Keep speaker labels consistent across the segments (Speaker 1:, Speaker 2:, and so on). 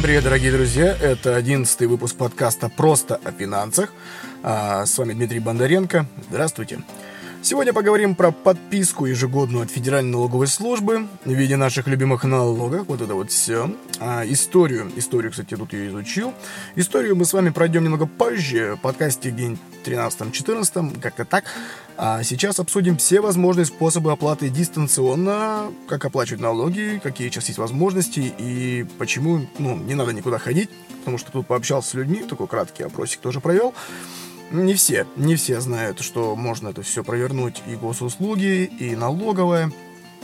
Speaker 1: Всем привет, дорогие друзья! Это одиннадцатый выпуск подкаста «Просто о финансах». А, с вами Дмитрий Бондаренко. Здравствуйте! Сегодня поговорим про подписку ежегодную от Федеральной налоговой службы в виде наших любимых налогов. Вот это вот все. А, историю. Историю, кстати, тут я изучил. Историю мы с вами пройдем немного позже. В подкасте день 13-14, как-то так. А сейчас обсудим все возможные способы оплаты дистанционно, как оплачивать налоги, какие сейчас есть возможности и почему ну, не надо никуда ходить, потому что тут пообщался с людьми, такой краткий опросик тоже провел не все, не все знают, что можно это все провернуть и госуслуги, и налоговая,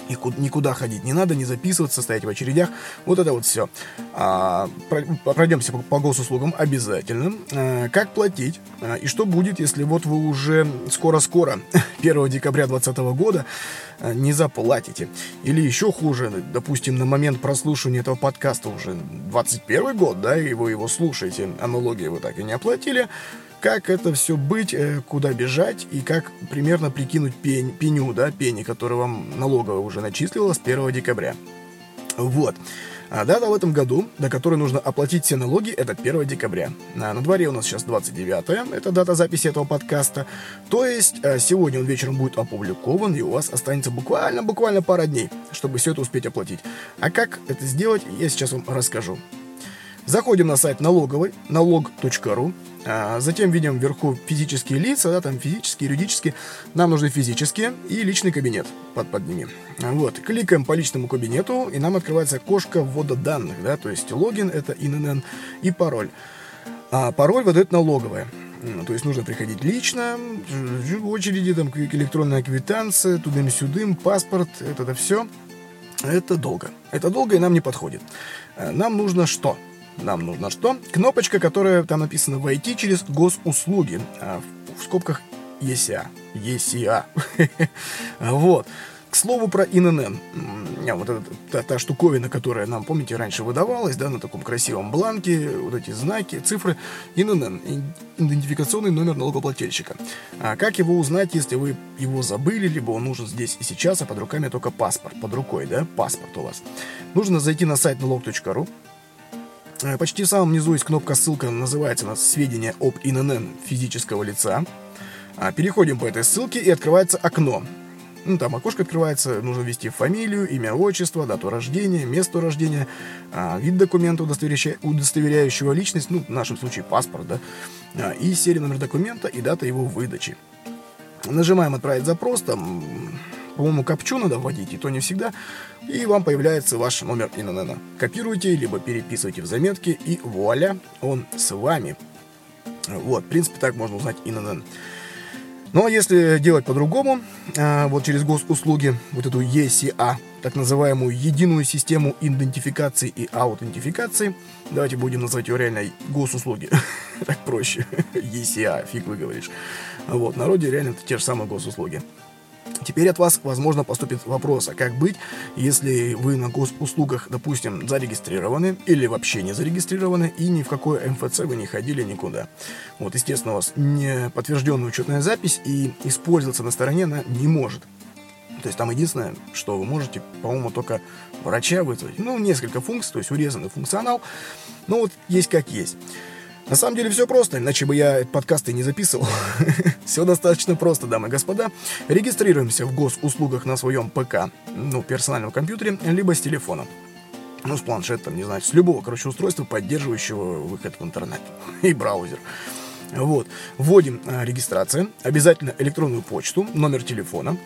Speaker 1: и никуда ходить не надо, не записываться, стоять в очередях. Вот это вот все. А, пройдемся по, по госуслугам обязательно. А, как платить? А, и что будет, если вот вы уже скоро-скоро, 1 декабря 2020 года, а, не заплатите? Или еще хуже, допустим, на момент прослушивания этого подкаста уже 21 год, да, и вы его слушаете, аналогии вы так и не оплатили, как это все быть, э, куда бежать и как примерно прикинуть пень, пеню, да, пени, которую вам налоговая уже начислила с 1 декабря. Вот. А дата в этом году, до которой нужно оплатить все налоги, это 1 декабря. А на дворе у нас сейчас 29 это дата записи этого подкаста. То есть а, сегодня он вечером будет опубликован, и у вас останется буквально-буквально пара дней, чтобы все это успеть оплатить. А как это сделать, я сейчас вам расскажу. Заходим на сайт налоговой, налог.ру, затем видим вверху физические лица, да, там физические, юридические. Нам нужны физические и личный кабинет под, под ними. Вот, кликаем по личному кабинету, и нам открывается окошко ввода данных, да, то есть логин это ИНН и пароль. А пароль выдает налоговая. То есть нужно приходить лично, в очереди, там, электронная квитанция, тудым-сюдым, паспорт, это, это все. Это долго. Это долго и нам не подходит. Э, нам нужно что? Нам нужно что? Кнопочка, которая там написана «Войти через госуслуги», а в скобках ЕСИА. ЕСИА. Вот. К слову про ИНН. Вот эта та, та штуковина, которая нам, помните, раньше выдавалась, да, на таком красивом бланке, вот эти знаки, цифры. ИНН. Идентификационный номер налогоплательщика. А как его узнать, если вы его забыли, либо он нужен здесь и сейчас, а под руками только паспорт, под рукой, да, паспорт у вас. Нужно зайти на сайт налог.ру, почти в самом низу есть кнопка ссылка, называется нас «Сведения об ИНН физического лица». А, переходим по этой ссылке и открывается окно. Ну, там окошко открывается, нужно ввести фамилию, имя, отчество, дату рождения, место рождения, а, вид документа, удостоверяющего личность, ну, в нашем случае паспорт, да, а, и серия номер документа и дата его выдачи. Нажимаем «Отправить запрос», там по-моему, капчу надо вводить, и то не всегда. И вам появляется ваш номер ИНН. Копируйте, либо переписывайте в заметки, и вуаля, он с вами. Вот, в принципе, так можно узнать ИНН. Ну а если делать по-другому, а, вот через госуслуги, вот эту ЕСИА, так называемую единую систему идентификации и аутентификации, давайте будем называть ее реально госуслуги, так проще, ЕСИА, фиг вы говоришь. Вот, народе реально это те же самые госуслуги. Теперь от вас, возможно, поступит вопрос, а как быть, если вы на госуслугах, допустим, зарегистрированы или вообще не зарегистрированы, и ни в какой МФЦ вы не ходили никуда. Вот, естественно, у вас не подтвержденная учетная запись, и использоваться на стороне она не может. То есть там единственное, что вы можете, по-моему, только врача вызвать. Ну, несколько функций, то есть урезанный функционал. Но вот есть как есть. На самом деле все просто, иначе бы я подкасты не записывал. все достаточно просто, дамы и господа. Регистрируемся в госуслугах на своем ПК, ну, персональном компьютере, либо с телефона. Ну, с планшетом, не знаю, с любого, короче, устройства, поддерживающего выход в интернет и браузер. Вот. Вводим а, регистрацию, обязательно электронную почту, номер телефона,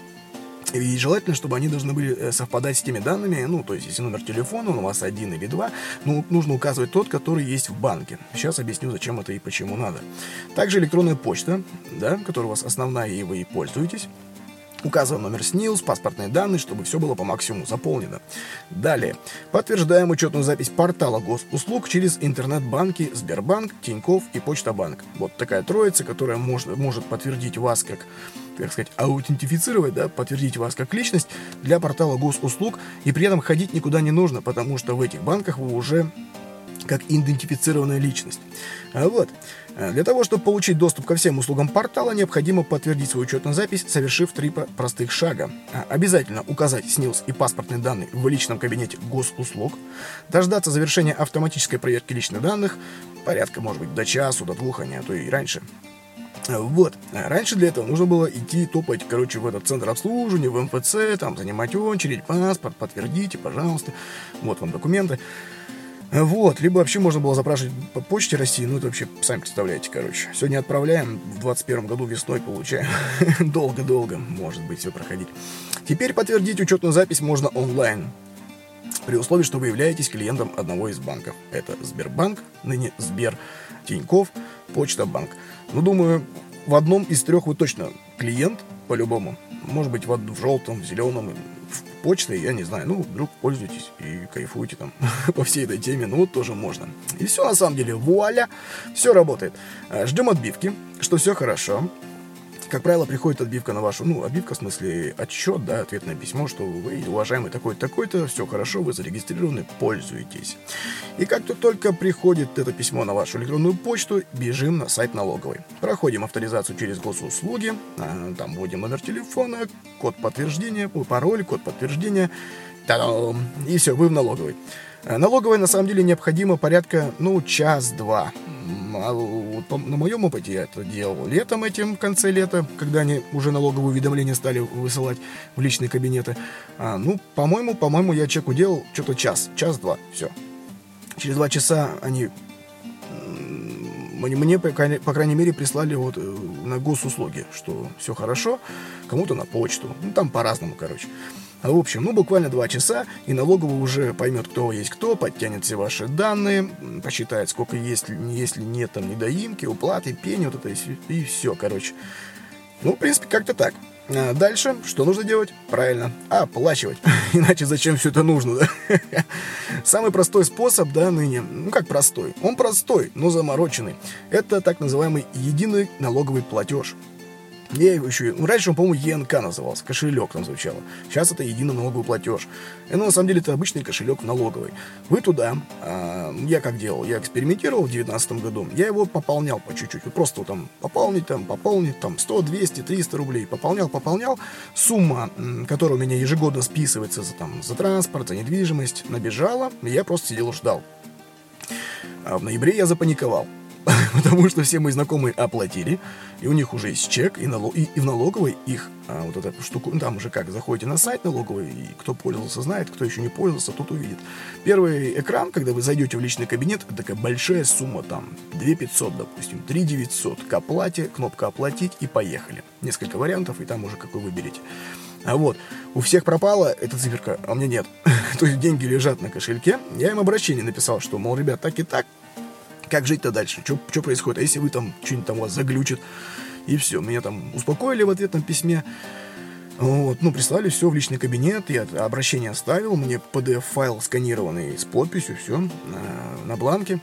Speaker 1: и желательно, чтобы они должны были э, совпадать с теми данными, ну, то есть, если номер телефона у вас один или два, ну, нужно указывать тот, который есть в банке. Сейчас объясню, зачем это и почему надо. Также электронная почта, да, которая у вас основная, и вы и пользуетесь. Указываем номер СНИЛС, паспортные данные, чтобы все было по максимуму заполнено. Далее. Подтверждаем учетную запись портала госуслуг через интернет-банки Сбербанк, Тиньков и Почта-банк. Вот такая троица, которая может, может подтвердить вас как как сказать, аутентифицировать, да, подтвердить вас как личность для портала госуслуг, и при этом ходить никуда не нужно, потому что в этих банках вы уже как идентифицированная личность. А вот. Э, для того, чтобы получить доступ ко всем услугам портала, необходимо подтвердить свою учетную запись, совершив три простых шага. А, обязательно указать СНИЛС и паспортные данные в личном кабинете госуслуг, дождаться завершения автоматической проверки личных данных, порядка, может быть, до часу, до двух, а не а то и раньше. Э, вот. Раньше для этого нужно было идти топать, короче, в этот центр обслуживания, в МФЦ, там, занимать очередь, паспорт, подтвердите, пожалуйста. Вот вам документы. Вот, либо вообще можно было запрашивать по почте России, ну это вообще, сами представляете, короче. Сегодня отправляем, в 21 году весной получаем. Долго-долго, может быть, все проходить. Теперь подтвердить учетную запись можно онлайн. При условии, что вы являетесь клиентом одного из банков. Это Сбербанк, ныне Сбер, Тиньков, Почта Банк. Ну, думаю, в одном из трех вы точно клиент, по-любому. Может быть, в, в желтом, в зеленом, почтой, я не знаю, ну, вдруг пользуйтесь и кайфуйте там по всей этой теме, ну, тоже можно. И все, на самом деле, вуаля, все работает. Ждем отбивки, что все хорошо. Как правило, приходит отбивка на вашу, ну, отбивка в смысле отчет, да, ответное письмо, что вы, уважаемый такой-то, такой-то, все хорошо, вы зарегистрированы, пользуетесь. И как только приходит это письмо на вашу электронную почту, бежим на сайт налоговой. Проходим авторизацию через госуслуги, а, там вводим номер телефона, код подтверждения, пароль, код подтверждения, и все, вы в налоговой. А налоговой на самом деле необходимо порядка, ну, час-два а на моем опыте я это делал летом этим, в конце лета, когда они уже налоговые уведомления стали высылать в личные кабинеты. А, ну, по-моему, по-моему, я чеку делал что-то час, час-два, все. Через два часа они мне, по крайней мере, прислали вот э, на госуслуги, что все хорошо, кому-то на почту, ну, там по-разному, короче. А в общем, ну буквально два часа, и налоговый уже поймет, кто есть кто, подтянет все ваши данные, посчитает, сколько есть, если нет там недоимки, уплаты, пени, вот это и все, короче. Ну, в принципе, как-то так. А дальше, что нужно делать? Правильно, оплачивать. Иначе зачем все это нужно, да? Самый простой способ, да, ныне, ну как простой? Он простой, но замороченный. Это так называемый единый налоговый платеж. Я его еще... Ну, раньше он, по-моему, ЕНК назывался, кошелек там звучало. Сейчас это единый налоговый платеж. И, ну, на самом деле, это обычный кошелек налоговый. Вы туда, а, я как делал, я экспериментировал в 2019 году, я его пополнял по чуть-чуть. Вот просто там пополнить, там, пополнить, там, 100, 200, 300 рублей. Пополнял, пополнял. Сумма, которая у меня ежегодно списывается за, там, за транспорт, за недвижимость, набежала, и я просто сидел и ждал. А в ноябре я запаниковал. потому что все мои знакомые оплатили, и у них уже есть чек, и, налог, и, и в налоговой их а, вот эту штуку, ну, там уже как, заходите на сайт налоговый, и кто пользовался, знает, кто еще не пользовался, тот увидит. Первый экран, когда вы зайдете в личный кабинет, такая большая сумма, там, 2 500, допустим, 3 900, к оплате, кнопка «Оплатить» и поехали. Несколько вариантов, и там уже какой выберете. А вот, у всех пропала эта циферка, а у меня нет. То есть деньги лежат на кошельке. Я им обращение написал, что, мол, ребят, так и так, как жить-то дальше, что происходит, а если вы там что-нибудь там у вас заглючит, и все, меня там успокоили в ответном письме, вот, ну, прислали все в личный кабинет, я обращение оставил, мне PDF-файл сканированный с подписью, все, на, на бланке,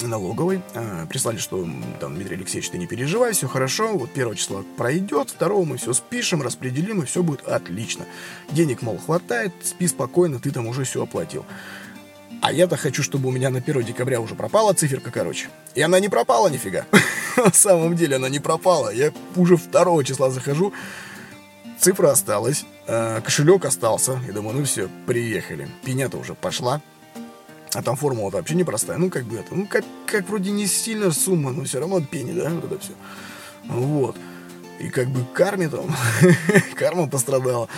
Speaker 1: налоговой. А, прислали, что там, Дмитрий Алексеевич, ты не переживай, все хорошо, вот первого числа пройдет, второго мы все спишем, распределим, и все будет отлично. Денег, мол, хватает, спи спокойно, ты там уже все оплатил. А я-то хочу, чтобы у меня на 1 декабря уже пропала циферка, короче. И она не пропала нифига. на самом деле она не пропала. Я уже 2 числа захожу, цифра осталась, э, кошелек остался. И думаю, ну все, приехали. Пеня-то уже пошла. А там формула-то вообще непростая. Ну, как бы это, ну, как, как вроде не сильно сумма, но все равно пени, да, вот это все. Вот. И как бы карме там, карма пострадала.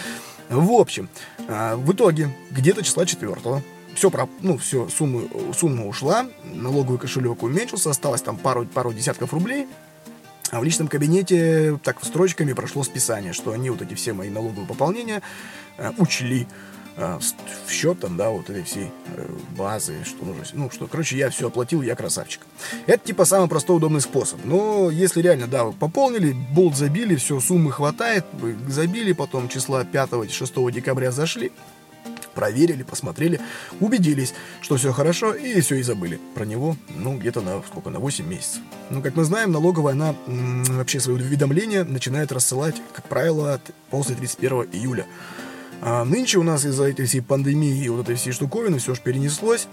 Speaker 1: В общем, э, в итоге, где-то числа 4 все, про, ну, все, сумма, сумма ушла, налоговый кошелек уменьшился, осталось там пару, пару десятков рублей, а в личном кабинете так строчками прошло списание, что они вот эти все мои налоговые пополнения э, учли э, в счет там, да, вот этой всей э, базы, что нужно, ну, что, короче, я все оплатил, я красавчик. Это, типа, самый простой, удобный способ. Но если реально, да, пополнили, болт забили, все, суммы хватает, забили, потом числа 5-6 декабря зашли, проверили, посмотрели, убедились, что все хорошо, и все, и забыли про него, ну, где-то на, сколько, на 8 месяцев. Ну, как мы знаем, налоговая, она вообще свои уведомления начинает рассылать, как правило, после 31 июля. А нынче у нас из-за этой всей пандемии и вот этой всей штуковины все же перенеслось.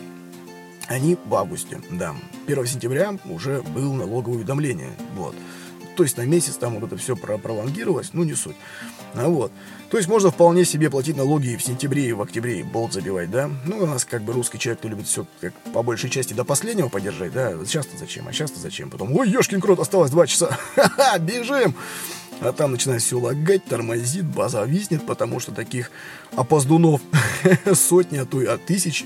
Speaker 1: они в августе, да. 1 сентября уже было налоговое уведомление, вот. То есть на месяц там вот это все пролонгировалось, ну не суть. А вот. То есть можно вполне себе платить налоги и в сентябре, и в октябре, и болт забивать, да? Ну, у нас как бы русский человек, кто любит все как по большей части до последнего поддержать, да? Сейчас-то зачем, а сейчас-то зачем? Потом, ой, ешкин крот, осталось два часа, ха-ха, бежим! А там начинает все лагать, тормозит, база виснет, потому что таких опоздунов сотни, а то и от тысячи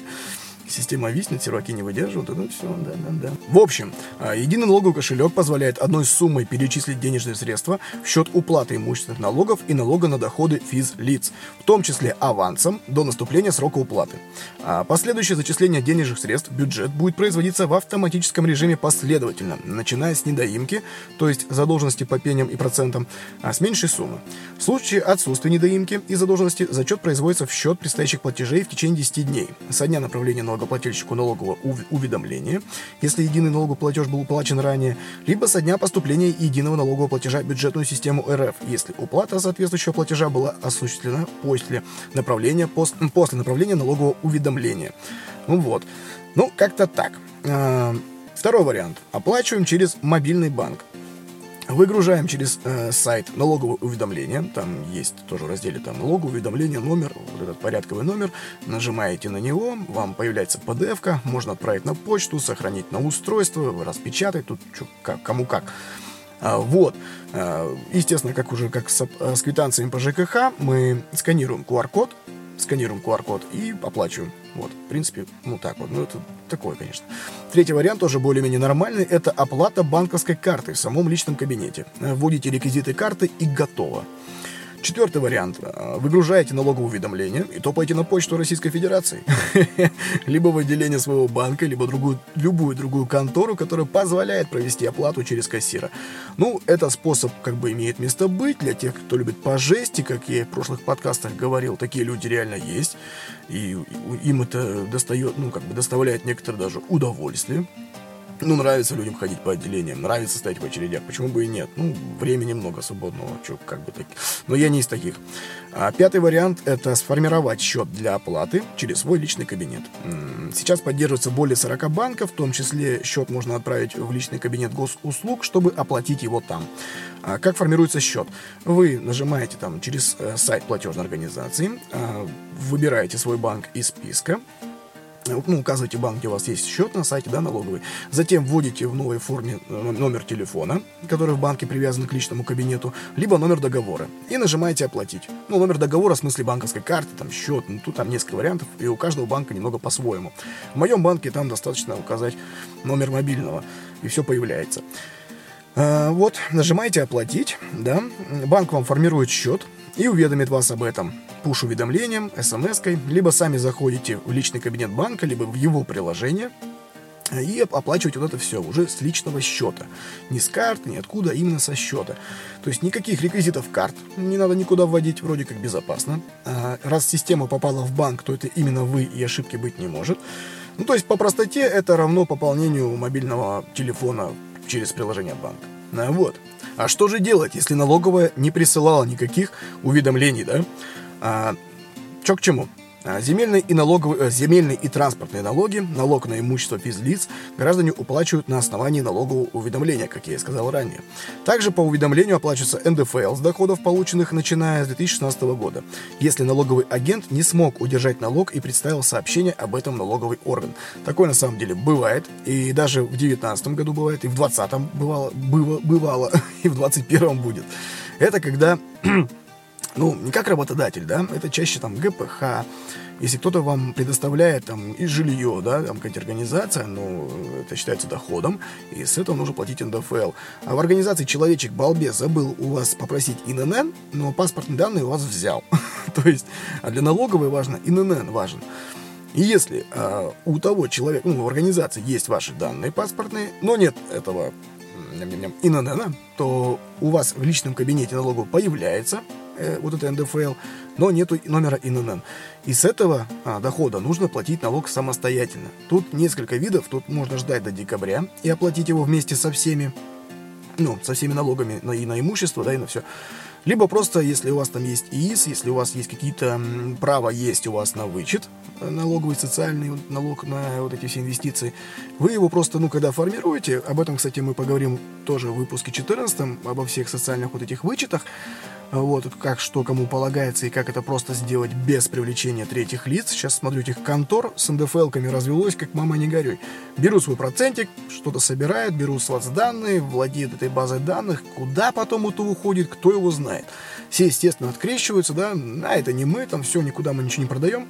Speaker 1: система виснет, серваки не выдерживают, ну все, да, да, да. В общем, а, единый налоговый кошелек позволяет одной суммой перечислить денежные средства в счет уплаты имущественных налогов и налога на доходы физлиц, в том числе авансом до наступления срока уплаты. А последующее зачисление денежных средств в бюджет будет производиться в автоматическом режиме последовательно, начиная с недоимки, то есть задолженности по пеням и процентам, а с меньшей суммы. В случае отсутствия недоимки и задолженности зачет производится в счет предстоящих платежей в течение 10 дней со дня направления налогоплательщику налогового уведомления, если единый налоговый платеж был уплачен ранее, либо со дня поступления единого налогового платежа в бюджетную систему РФ, если уплата соответствующего платежа была осуществлена после направления, пост, после направления налогового уведомления. Ну вот. Ну, как-то так. А, второй вариант. Оплачиваем через мобильный банк. Выгружаем через э, сайт налоговое уведомление. Там есть тоже в разделе там налоговое уведомление, номер, вот этот порядковый номер. Нажимаете на него, вам появляется PDF-ка, можно отправить на почту, сохранить на устройство, распечатать, тут чё, как, кому как. А, вот. А, естественно, как уже как с, с квитанциями по ЖКХ, мы сканируем QR-код, сканируем QR-код и оплачиваем. Вот, в принципе, ну так вот. Ну, это такое, конечно. Третий вариант, тоже более-менее нормальный, это оплата банковской карты в самом личном кабинете. Вводите реквизиты карты и готово. Четвертый вариант. А, выгружаете налоговое уведомление и топаете на почту Российской Федерации. либо в отделение своего банка, либо другую, любую другую контору, которая позволяет провести оплату через кассира. Ну, это способ как бы имеет место быть для тех, кто любит по жести, как я в прошлых подкастах говорил, такие люди реально есть. И им это достает, ну, как бы доставляет некоторое даже удовольствие. Ну, нравится людям ходить по отделениям, нравится стоять в очередях, почему бы и нет? Ну, времени много свободного, что, как бы так. Но я не из таких. А пятый вариант – это сформировать счет для оплаты через свой личный кабинет. Сейчас поддерживается более 40 банков, в том числе счет можно отправить в личный кабинет госуслуг, чтобы оплатить его там. А как формируется счет? Вы нажимаете там через э, сайт платежной организации, а, выбираете свой банк из списка, ну, указываете банк, где у вас есть счет на сайте, да, налоговый. Затем вводите в новой форме э, номер телефона, который в банке привязан к личному кабинету, либо номер договора. И нажимаете «Оплатить». Ну, номер договора в смысле банковской карты, там, счет, ну, тут там несколько вариантов, и у каждого банка немного по-своему. В моем банке там достаточно указать номер мобильного, и все появляется. А, вот, нажимаете «Оплатить», да, банк вам формирует счет и уведомит вас об этом пуш-уведомлением, смс-кой, либо сами заходите в личный кабинет банка, либо в его приложение, и оплачивать вот это все уже с личного счета. Не с карт, ни откуда, а именно со счета. То есть никаких реквизитов карт не надо никуда вводить, вроде как безопасно. А раз система попала в банк, то это именно вы и ошибки быть не может. Ну, то есть по простоте это равно пополнению мобильного телефона через приложение банка. Вот. А что же делать, если налоговая не присылала никаких уведомлений, да? А, чё к чему? А, земельные и, налоговые, э, земельные и транспортные налоги, налог на имущество физлиц граждане уплачивают на основании налогового уведомления, как я и сказал ранее. Также по уведомлению оплачивается НДФЛ с доходов, полученных начиная с 2016 года, если налоговый агент не смог удержать налог и представил сообщение об этом налоговый орган. Такое на самом деле бывает, и даже в 2019 году бывает, и в 2020 бывало, бывало, бывало и в 2021 будет. Это когда ну, не как работодатель, да, это чаще там ГПХ, если кто-то вам предоставляет там и жилье, да, там какая-то организация, ну, это считается доходом, и с этого нужно платить НДФЛ. А в организации человечек балбес забыл у вас попросить ИНН, но паспортные данные у вас взял. То есть, а для налоговой важно ИНН важен. И если э, у того человека, ну, в организации есть ваши данные паспортные, но нет этого ИНН, то у вас в личном кабинете налогового появляется э, вот это НДФЛ, но нету номера ИНН. И с этого а, дохода нужно платить налог самостоятельно. Тут несколько видов, тут можно ждать до декабря и оплатить его вместе со всеми, ну, со всеми налогами на, и на имущество, да, и на все. Либо просто, если у вас там есть ИИС, если у вас есть какие-то права есть у вас на вычет, э, налоговый, социальный налог на вот эти все инвестиции, вы его просто, ну, когда формируете, об этом, кстати, мы поговорим тоже в выпуске 14, обо всех социальных вот этих вычетах, вот, как что кому полагается и как это просто сделать без привлечения третьих лиц. Сейчас смотрю этих контор с НДФЛками развелось, как мама не горюй. Беру свой процентик, что-то собирают, беру с вас данные, владеют этой базой данных. Куда потом это уходит, кто его знает. Все, естественно, открещиваются, да, а это не мы, там все, никуда мы ничего не продаем.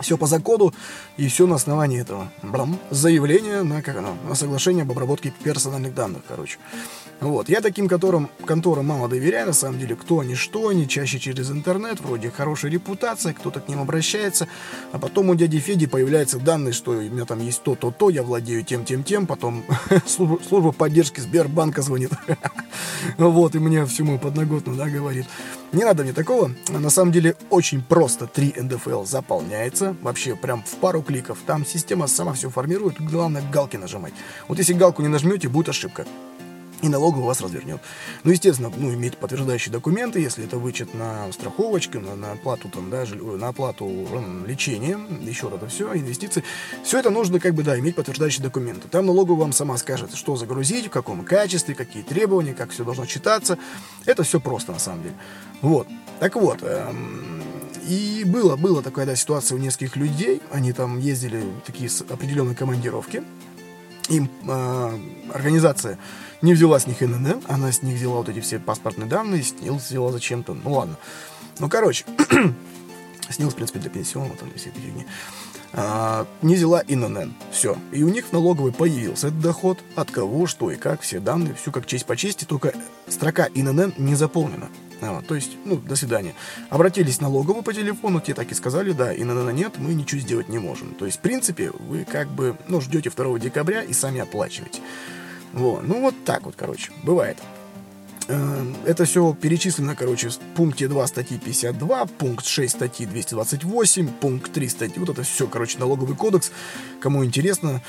Speaker 1: Все по закону и все на основании этого. Брам. Заявление на, как оно, на соглашение об обработке персональных данных, короче. Вот. Я таким которым, конторам мало доверяю, на самом деле, кто они, что они, чаще через интернет, вроде хорошая репутация, кто-то к ним обращается, а потом у дяди Феди появляются данные, что у меня там есть то-то, то, я владею тем, тем, тем, потом служба, поддержки Сбербанка звонит, вот, и мне всю мою подноготную, да, говорит. Не надо мне такого, на самом деле, очень просто 3 НДФЛ заполняется, вообще прям в пару кликов, там система сама все формирует, главное галки нажимать. Вот если галку не нажмете, будет ошибка и налоговый вас развернет. Ну, естественно, ну, иметь подтверждающие документы, если это вычет на страховочку, на, на оплату там, да, на оплату лечения, еще вот это все, инвестиции. Все это нужно, как бы, да, иметь подтверждающие документы. Там налоговый вам сама скажет, что загрузить, в каком качестве, какие требования, как все должно читаться. Это все просто, на самом деле. Вот. Так вот, эм, и было, была такая да, ситуация у нескольких людей. Они там ездили такие определенные командировки. Им э, организация не взяла с них ИНН, она с них взяла вот эти все паспортные данные, снилс взяла зачем-то, ну ладно. Ну, короче, снилс, в принципе, для пенсионного, там, для всей этой фигни. А, не взяла ИНН. Все. И у них в налоговой появился этот доход, от кого, что и как, все данные, все как честь по чести, только строка ИНН не заполнена. Вот, то есть, ну, до свидания. Обратились в налоговую по телефону, те так и сказали, да, ИНН нет, мы ничего сделать не можем. То есть, в принципе, вы как бы, ну, ждете 2 декабря и сами оплачиваете. Вот. Ну, вот так вот, короче, бывает. Э, это все перечислено, короче, в пункте 2 статьи 52, пункт 6 статьи 228, пункт 3 статьи. Вот это все, короче, налоговый кодекс. Кому интересно,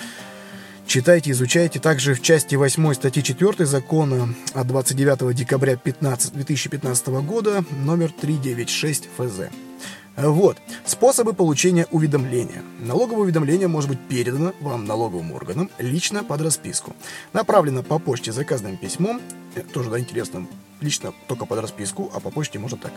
Speaker 1: читайте, изучайте. Также в части 8 статьи 4 закона от 29 декабря 15, 2015 года номер 396 ФЗ. Вот. Способы получения уведомления. Налоговое уведомление может быть передано вам налоговым органам лично под расписку. Направлено по почте заказным письмом, э, тоже, да, интересно, лично только под расписку, а по почте можно так,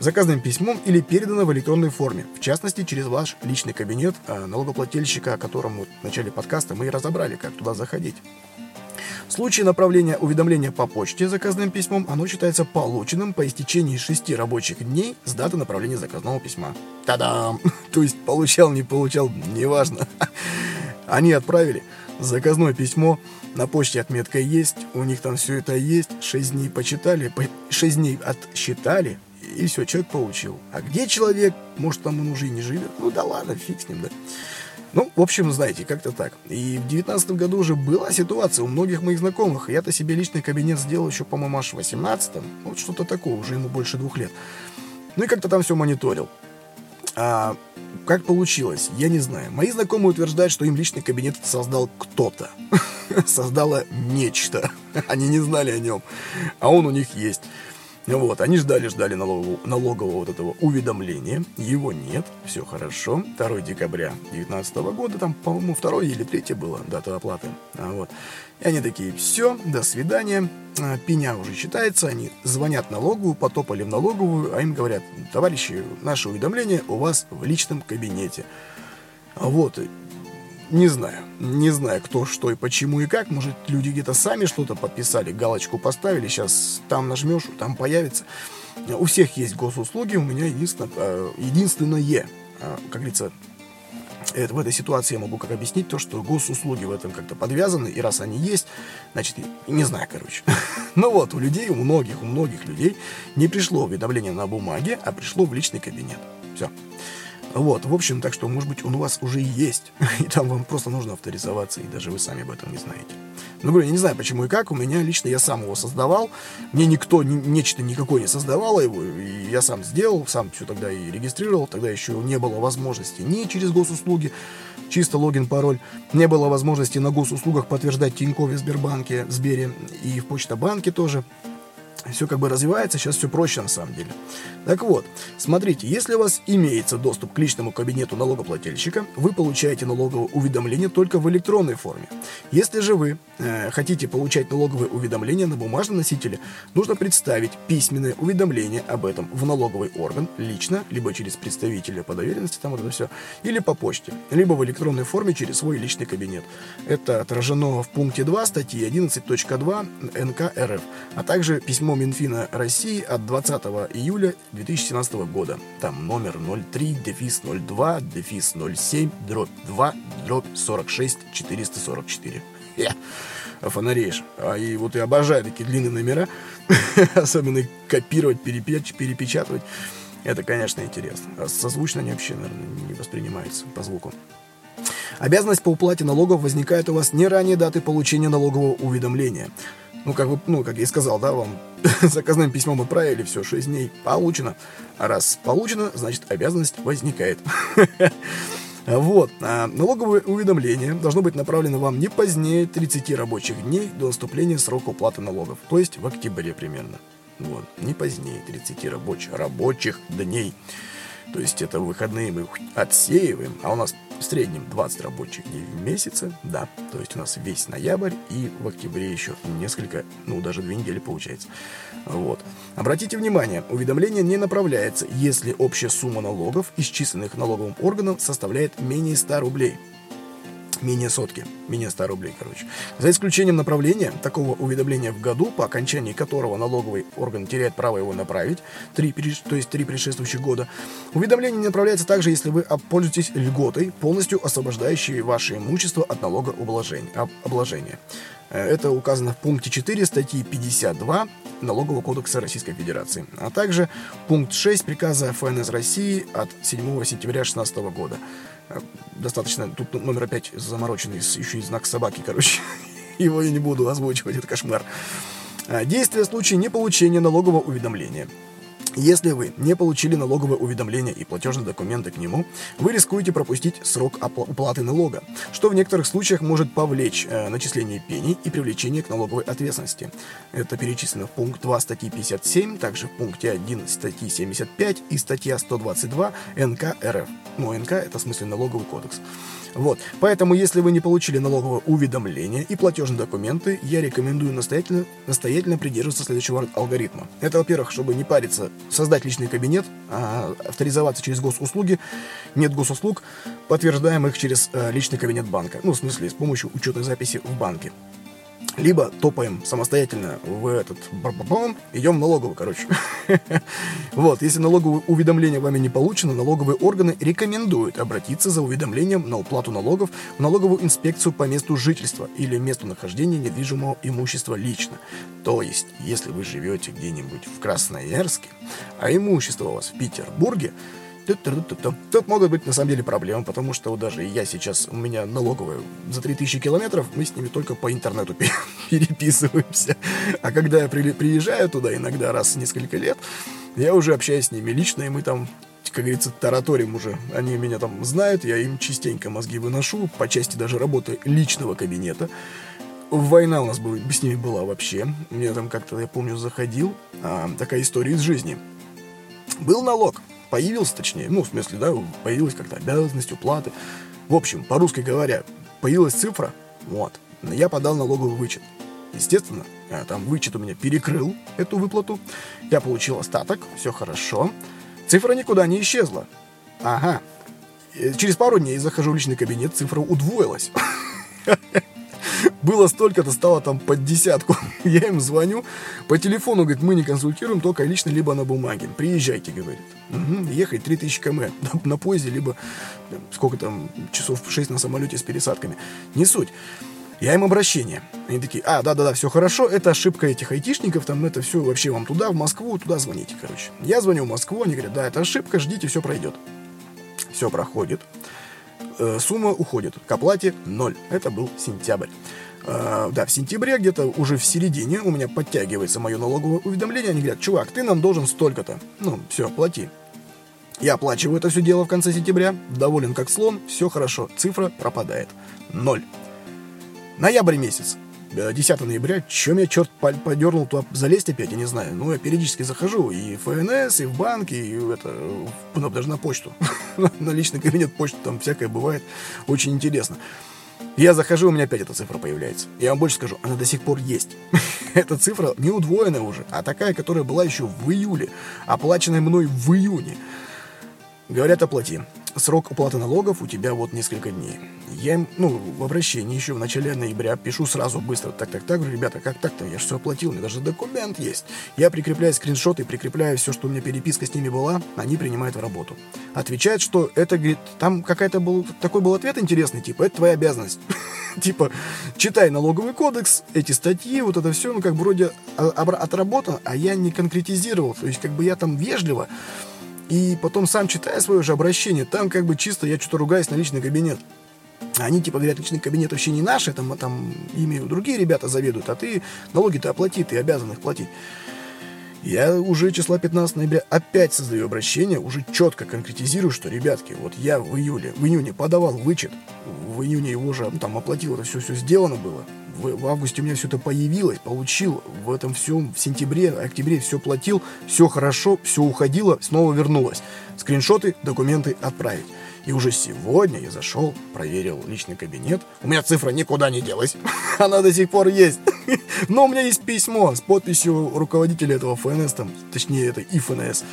Speaker 1: заказным письмом или передано в электронной форме, в частности, через ваш личный кабинет э, налогоплательщика, о котором в начале подкаста мы и разобрали, как туда заходить. В случае направления уведомления по почте заказным письмом, оно считается полученным по истечении 6 рабочих дней с даты направления заказного письма. Та-дам! То есть получал, не получал, неважно. Они отправили заказное письмо, на почте отметка есть, у них там все это есть, 6 дней почитали, 6 дней отсчитали, и все, человек получил. А где человек? Может, там он уже и не живет? Ну да ладно, фиг с ним, да. Ну, в общем, знаете, как-то так. И в девятнадцатом году уже была ситуация у многих моих знакомых. Я-то себе личный кабинет сделал еще, по-моему, аж в 18-м. Вот что-то такое, уже ему больше двух лет. Ну и как-то там все мониторил. А как получилось, я не знаю. Мои знакомые утверждают, что им личный кабинет создал кто-то. Создало нечто. Они не знали о нем. А он у них есть. Вот, они ждали-ждали налогового, налогового вот этого уведомления. Его нет, все хорошо. 2 декабря 2019 года, там, по-моему, 2 или 3 было дата оплаты. А вот. И они такие, все, до свидания. А, пеня уже считается, они звонят налоговую, потопали в налоговую, а им говорят, товарищи, наше уведомление у вас в личном кабинете. Вот, не знаю. Не знаю, кто, что и почему и как. Может, люди где-то сами что-то подписали, галочку поставили. Сейчас там нажмешь, там появится. У всех есть госуслуги, у меня единственное, э, единственное э, как говорится, это, в этой ситуации я могу как объяснить то, что госуслуги в этом как-то подвязаны, и раз они есть, значит, не знаю, короче. Ну вот, у людей, у многих, у многих людей не пришло уведомление на бумаге, а пришло в личный кабинет. Все. Вот, в общем, так что, может быть, он у вас уже есть, и там вам просто нужно авторизоваться, и даже вы сами об этом не знаете. Ну, говорю, я не знаю, почему и как, у меня лично я сам его создавал, мне никто, ни, нечто никакое не создавало его, и я сам сделал, сам все тогда и регистрировал, тогда еще не было возможности ни через госуслуги, чисто логин, пароль, не было возможности на госуслугах подтверждать Тинькове, Сбербанке, Сбере и в Почта банке тоже, все как бы развивается, сейчас все проще на самом деле. Так вот, смотрите, если у вас имеется доступ к личному кабинету налогоплательщика, вы получаете налоговое уведомление только в электронной форме. Если же вы э, хотите получать налоговые уведомления на бумажном носителе, нужно представить письменное уведомление об этом в налоговый орган лично, либо через представителя по доверенности, там вот это все, или по почте, либо в электронной форме через свой личный кабинет. Это отражено в пункте 2 статьи 11.2 НК РФ, а также письмо Минфина России от 20 июля 2017 года. Там номер 03, дефис 02, дефис 07, дробь 2, дробь 46, 444. Я фонареешь. А и вот я обожаю такие длинные номера, особенно копировать, перепеч, перепечатывать. Это, конечно, интересно. А созвучно они вообще, наверное, не воспринимаются по звуку. Обязанность по уплате налогов возникает у вас не ранее даты получения налогового уведомления. Ну, как, вы, ну, как я и сказал, да, вам заказным письмом отправили, все, 6 дней получено. А раз получено, значит, обязанность возникает. Вот. А налоговое уведомление должно быть направлено вам не позднее 30 рабочих дней до наступления срока уплаты налогов, то есть в октябре примерно. Вот. Не позднее 30 рабочих, рабочих дней. То есть это выходные мы отсеиваем, а у нас в среднем 20 рабочих дней в месяце, да. То есть у нас весь ноябрь и в октябре еще несколько, ну даже две недели получается. Вот. Обратите внимание, уведомление не направляется, если общая сумма налогов, исчисленных налоговым органом, составляет менее 100 рублей менее сотки, менее 100 рублей, короче. За исключением направления такого уведомления в году, по окончании которого налоговый орган теряет право его направить, 3, то есть три предшествующих года, уведомление не направляется также, если вы пользуетесь льготой, полностью освобождающей ваше имущество от налогообложения. Э, это указано в пункте 4 статьи 52 Налогового кодекса Российской Федерации, а также пункт 6 приказа ФНС России от 7 сентября 2016 года. Э, достаточно, тут номер опять замороченный, еще и знак собаки, короче. Его я не буду озвучивать, это кошмар. Э, действие в случае неполучения налогового уведомления. Если вы не получили налоговое уведомление и платежные документы к нему, вы рискуете пропустить срок уплаты налога, что в некоторых случаях может повлечь э, начисление пений и привлечение к налоговой ответственности. Это перечислено в пункт 2 статьи 57, также в пункте 1 статьи 75 и статья 122 НК РФ. Ну, НК это в смысле налоговый кодекс. Вот. Поэтому, если вы не получили налоговое уведомление и платежные документы, я рекомендую настоятельно, настоятельно придерживаться следующего алгоритма. Это, во-первых, чтобы не париться, создать личный кабинет, а, авторизоваться через госуслуги. Нет госуслуг, подтверждаем их через а, личный кабинет банка. Ну, в смысле, с помощью учетной записи в банке либо топаем самостоятельно в этот идем в налоговую, короче. вот, если налоговое уведомление вами не получено, налоговые органы рекомендуют обратиться за уведомлением на уплату налогов в налоговую инспекцию по месту жительства или месту нахождения недвижимого имущества лично. То есть, если вы живете где-нибудь в Красноярске, а имущество у вас в Петербурге, Тут могут быть на самом деле проблемы, потому что вот даже я сейчас, у меня налоговая за 3000 километров, мы с ними только по интернету переписываемся. А когда я приезжаю туда иногда раз в несколько лет, я уже общаюсь с ними лично, и мы там как говорится, тараторим уже. Они меня там знают, я им частенько мозги выношу, по части даже работы личного кабинета. Война у нас бы, с ними была вообще. Мне там как-то, я помню, заходил. А, такая история из жизни. Был налог появился, точнее, ну, в смысле, да, появилась как-то обязанность уплаты. В общем, по-русски говоря, появилась цифра, вот, я подал налоговый вычет. Естественно, э, там вычет у меня перекрыл эту выплату, я получил остаток, все хорошо. Цифра никуда не исчезла. Ага. Э, через пару дней захожу в личный кабинет, цифра удвоилась. было столько-то, стало там под десятку. Я им звоню, по телефону, говорит, мы не консультируем, только лично, либо на бумаге. Приезжайте, говорит. Угу, ехать 3000 км на, поезде, либо сколько там, часов 6 на самолете с пересадками. Не суть. Я им обращение. Они такие, а, да-да-да, все хорошо, это ошибка этих айтишников, там это все вообще вам туда, в Москву, туда звоните, короче. Я звоню в Москву, они говорят, да, это ошибка, ждите, все пройдет. Все проходит. Э, сумма уходит. К оплате ноль. Это был сентябрь. Uh, да, в сентябре, где-то уже в середине, у меня подтягивается мое налоговое уведомление. Они говорят, чувак, ты нам должен столько-то. Ну, все, плати. Я оплачиваю это все дело в конце сентября. Доволен как слон, все хорошо. Цифра пропадает. Ноль. Ноябрь месяц. 10 ноября, чем я, черт, подернул туда залезть опять, я не знаю. Ну, я периодически захожу и в ФНС, и в банки, и это, ну, даже на почту. на личный кабинет почты там всякое бывает. Очень интересно. Я захожу, у меня опять эта цифра появляется. Я вам больше скажу, она до сих пор есть. эта цифра не удвоенная уже, а такая, которая была еще в июле, оплаченная мной в июне. Говорят, оплати срок уплаты налогов у тебя вот несколько дней. Я им, ну, в обращении еще в начале ноября пишу сразу быстро, так-так-так, говорю, ребята, как так-то, я же все оплатил, у меня даже документ есть. Я прикрепляю скриншоты, прикрепляю все, что у меня переписка с ними была, они принимают в работу. Отвечает, что это, говорит, там какая-то был, такой был ответ интересный, типа, это твоя обязанность. Типа, читай налоговый кодекс, эти статьи, вот это все, ну, как бы вроде отработано, а я не конкретизировал, то есть, как бы я там вежливо, и потом сам читая свое же обращение, там как бы чисто я что-то ругаюсь на личный кабинет. Они типа говорят, личный кабинет вообще не наш, там, там ими другие ребята заведуют, а ты налоги-то оплати, ты обязан их платить. Я уже числа 15 ноября опять создаю обращение, уже четко конкретизирую, что, ребятки, вот я в июле, в июне подавал вычет, в июне его же там оплатил, это все, все сделано было в, в августе у меня все это появилось, получил в этом всем, в сентябре, октябре все платил, все хорошо, все уходило, снова вернулось. Скриншоты, документы отправить. И уже сегодня я зашел, проверил личный кабинет. У меня цифра никуда не делась. Она до сих пор есть. Но у меня есть письмо с подписью руководителя этого ФНС, там, точнее, это ИФНС.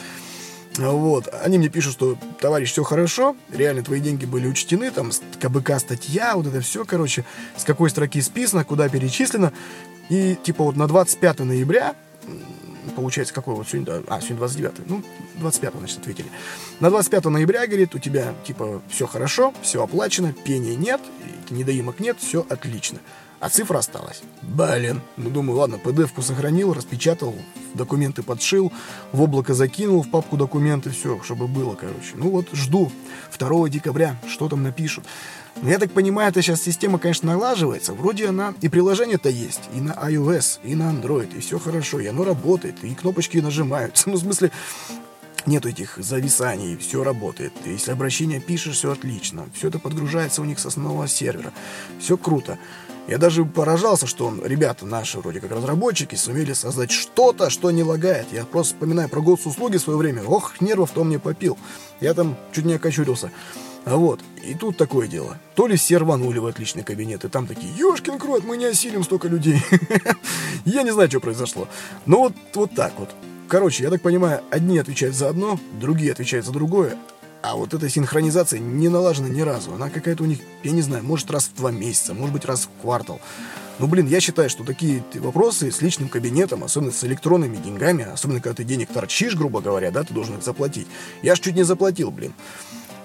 Speaker 1: Вот. Они мне пишут, что, товарищ, все хорошо, реально твои деньги были учтены, там, КБК статья, вот это все, короче, с какой строки списано, куда перечислено. И, типа, вот на 25 ноября, получается, какой вот сегодня, а, сегодня 29, ну, 25, значит, ответили. На 25 ноября, говорит, у тебя, типа, все хорошо, все оплачено, пения нет, недоимок нет, все отлично а цифра осталась. Блин. Ну, думаю, ладно, PDF-ку сохранил, распечатал, документы подшил, в облако закинул, в папку документы, все, чтобы было, короче. Ну вот, жду 2 декабря, что там напишут. Но я так понимаю, эта сейчас система, конечно, налаживается. Вроде она и приложение-то есть, и на iOS, и на Android, и все хорошо, и оно работает, и кнопочки нажимаются. Ну, в смысле, нету этих зависаний, все работает. Если обращение пишешь, все отлично. Все это подгружается у них с основного сервера. Все круто. Я даже поражался, что ребята наши, вроде как разработчики, сумели создать что-то, что не лагает. Я просто вспоминаю про госуслуги в свое время. Ох, нервов-то мне попил. Я там чуть не окочурился. А вот, и тут такое дело. То ли все рванули в отличный кабинет, и там такие, ёшкин крот, мы не осилим столько людей. Я не знаю, что произошло. Но вот, вот так вот. Короче, я так понимаю, одни отвечают за одно, другие отвечают за другое, а вот эта синхронизация не налажена ни разу. Она какая-то у них, я не знаю, может раз в два месяца, может быть раз в квартал. Ну, блин, я считаю, что такие вопросы с личным кабинетом, особенно с электронными деньгами, особенно когда ты денег торчишь, грубо говоря, да, ты должен их заплатить. Я ж чуть не заплатил, блин.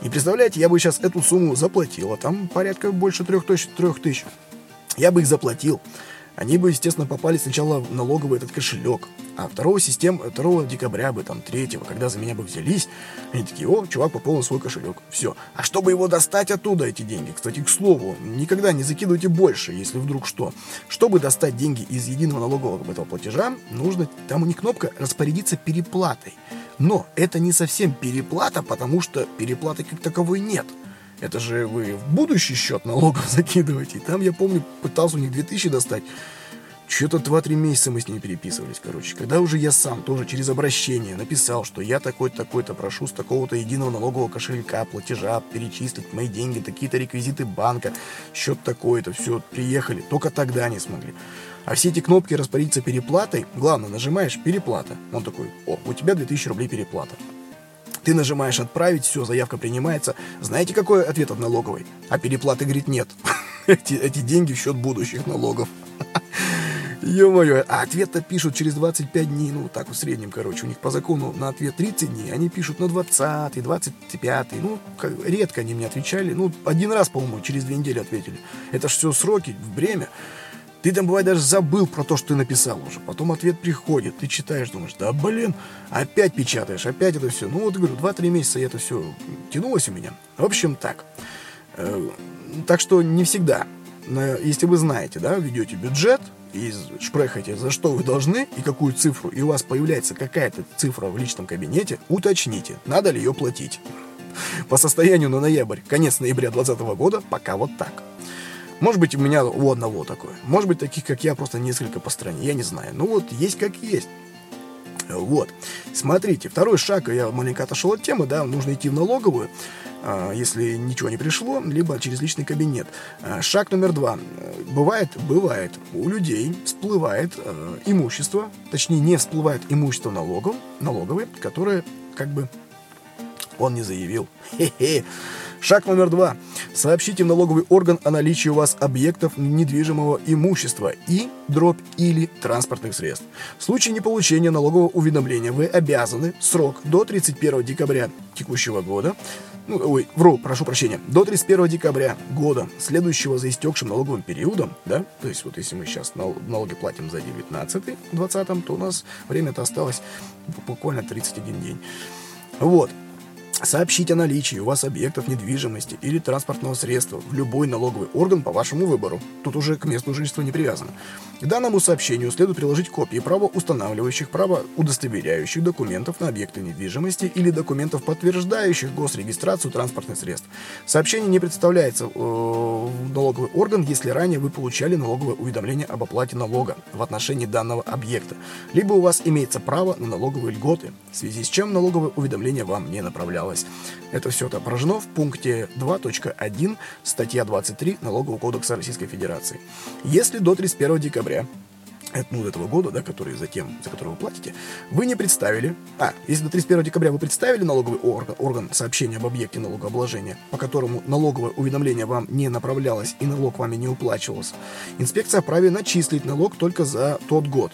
Speaker 1: И представляете, я бы сейчас эту сумму заплатил, а там порядка больше трех тысяч, трех тысяч. Я бы их заплатил они бы, естественно, попали сначала в налоговый этот кошелек, а 2, систем, 2 декабря бы, там, 3, когда за меня бы взялись, они такие, о, чувак пополнил свой кошелек, все. А чтобы его достать оттуда, эти деньги, кстати, к слову, никогда не закидывайте больше, если вдруг что. Чтобы достать деньги из единого налогового этого платежа, нужно, там у них кнопка «Распорядиться переплатой». Но это не совсем переплата, потому что переплаты как таковой нет – это же вы в будущий счет налогов закидываете. И там, я помню, пытался у них 2000 достать. Что-то 2-3 месяца мы с ними переписывались, короче. Когда уже я сам тоже через обращение написал, что я такой-то, такой-то прошу с такого-то единого налогового кошелька, платежа, перечислить мои деньги, такие-то реквизиты банка, счет такой-то, все, приехали. Только тогда не смогли. А все эти кнопки распорядиться переплатой, главное, нажимаешь переплата. Он такой, о, у тебя 2000 рублей переплата. Ты нажимаешь «Отправить», все, заявка принимается. Знаете, какой ответ от налоговой? А переплаты, говорит, нет. эти, эти деньги в счет будущих налогов. Ё-моё, а ответ-то пишут через 25 дней, ну, так в среднем, короче, у них по закону на ответ 30 дней, они пишут на 20 25 ну, как, редко они мне отвечали, ну, один раз, по-моему, через две недели ответили. Это ж все сроки, время. Ты там, бывает, даже забыл про то, что ты написал уже. Потом ответ приходит, ты читаешь, думаешь, да блин, опять печатаешь, опять это все. Ну вот, говорю, 2-3 месяца это все тянулось у меня. В общем, так. Э, так что не всегда. Если вы знаете, да, ведете бюджет и шпрехаете, за что вы должны и какую цифру, и у вас появляется какая-то цифра в личном кабинете, уточните, надо ли ее платить. По состоянию на ноябрь, конец ноября 2020 года, пока вот так. Может быть, у меня у одного такое. Может быть, таких, как я, просто несколько по стране. Я не знаю. Ну вот, есть как есть. Вот. Смотрите, второй шаг, я маленько отошел от темы, да, нужно идти в налоговую, а, если ничего не пришло, либо через личный кабинет. А, шаг номер два. Бывает, бывает, у людей всплывает э, имущество, точнее, не всплывает имущество налогов, налоговые, которое как бы он не заявил. Хе-хе. Шаг номер два. Сообщите в налоговый орган о наличии у вас объектов недвижимого имущества и, дробь или транспортных средств. В случае неполучения налогового уведомления вы обязаны срок до 31 декабря текущего года ну, ой, вру, прошу прощения, до 31 декабря года, следующего за истекшим налоговым периодом, да, то есть вот если мы сейчас налоги платим за 19 20 то у нас время-то осталось буквально 31 день. Вот, Сообщить о наличии у вас объектов недвижимости или транспортного средства в любой налоговый орган по вашему выбору. Тут уже к месту жительства не привязано. К данному сообщению следует приложить копии правоустанавливающих, правоудостоверяющих документов на объекты недвижимости или документов, подтверждающих госрегистрацию транспортных средств. Сообщение не представляется э, в налоговый орган, если ранее вы получали налоговое уведомление об оплате налога в отношении данного объекта, либо у вас имеется право на налоговые льготы, в связи с чем налоговое уведомление вам не направлялось. Это все отображено в пункте 2.1 статья 23 Налогового кодекса Российской Федерации. Если до 31 декабря ну, этого года, да, который затем, за который вы платите, вы не представили, а, если до 31 декабря вы представили налоговый орган, орган сообщения об объекте налогообложения, по которому налоговое уведомление вам не направлялось и налог вами не уплачивался, инспекция вправе начислить налог только за тот год,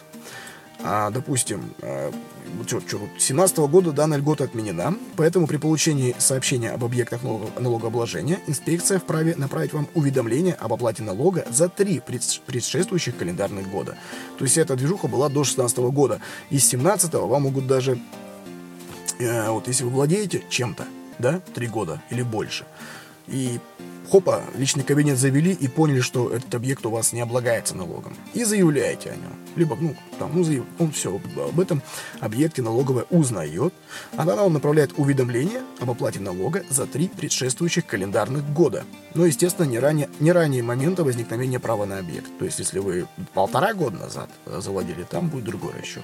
Speaker 1: а, допустим, что, 2017 года данная льгота отменена, поэтому при получении сообщения об объектах налогообложения инспекция вправе направить вам уведомление об оплате налога за три предшествующих календарных года. То есть эта движуха была до 2016 года. Из 2017 вам могут даже, э, вот если вы владеете чем-то, да, три года или больше, и хопа, личный кабинет завели и поняли, что этот объект у вас не облагается налогом. И заявляете о нем. Либо, ну, там, ну, заяв... он все об этом объекте налоговая узнает, она вам направляет уведомление об оплате налога за три предшествующих календарных года. Но, естественно, не ранее, не ранее момента возникновения права на объект. То есть, если вы полтора года назад завладели, там будет другой расчет.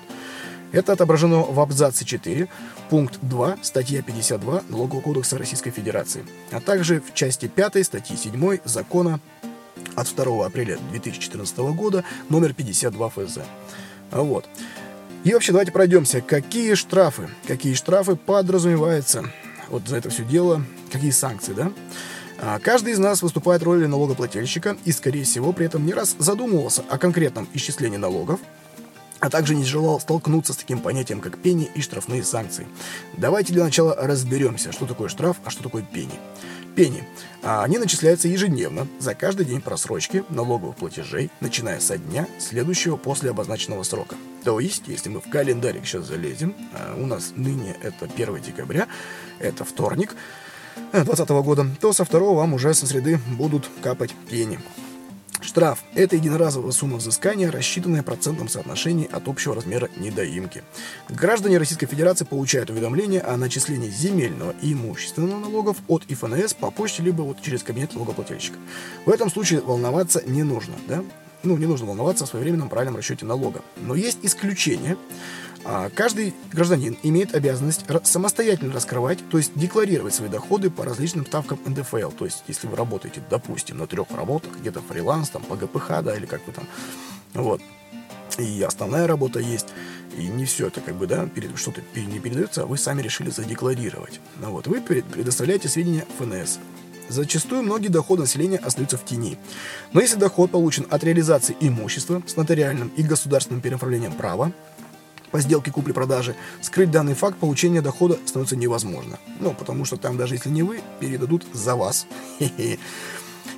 Speaker 1: Это отображено в абзаце 4, пункт 2, статья 52 Налогового кодекса Российской Федерации, а также в части 5 статьи 7 закона от 2 апреля 2014 года номер 52 ФЗ. Вот. И вообще давайте пройдемся. Какие штрафы? Какие штрафы подразумеваются вот за это все дело? Какие санкции, да? А, каждый из нас выступает в роли налогоплательщика и, скорее всего, при этом не раз задумывался о конкретном исчислении налогов, а также не желал столкнуться с таким понятием, как пени и штрафные санкции. Давайте для начала разберемся, что такое штраф, а что такое пени. Пени. А они начисляются ежедневно за каждый день просрочки налоговых платежей, начиная со дня, следующего после обозначенного срока. То есть, если мы в календарик сейчас залезем, а у нас ныне это 1 декабря, это вторник 2020 года, то со второго вам уже со среды будут капать пени. Штраф – это единоразовая сумма взыскания, рассчитанная процентом соотношения от общего размера недоимки. Граждане Российской Федерации получают уведомления о начислении земельного и имущественного налогов от ИФНС по почте либо вот через кабинет налогоплательщика. В этом случае волноваться не нужно, да? Ну, не нужно волноваться о своевременном правильном расчете налога. Но есть исключения. А, каждый гражданин имеет обязанность самостоятельно раскрывать, то есть декларировать свои доходы по различным ставкам НДФЛ. То есть, если вы работаете, допустим, на трех работах, где-то фриланс, там, по ГПХ, да, или как вы там, вот, и основная работа есть, и не все это как бы, да, что-то не передается, а вы сами решили задекларировать. Ну, вот, вы предоставляете сведения ФНС. Зачастую многие доходы населения остаются в тени. Но если доход получен от реализации имущества с нотариальным и государственным переправлением права, по сделке купли-продажи, скрыть данный факт получения дохода становится невозможно. Ну, потому что там даже если не вы, передадут за вас.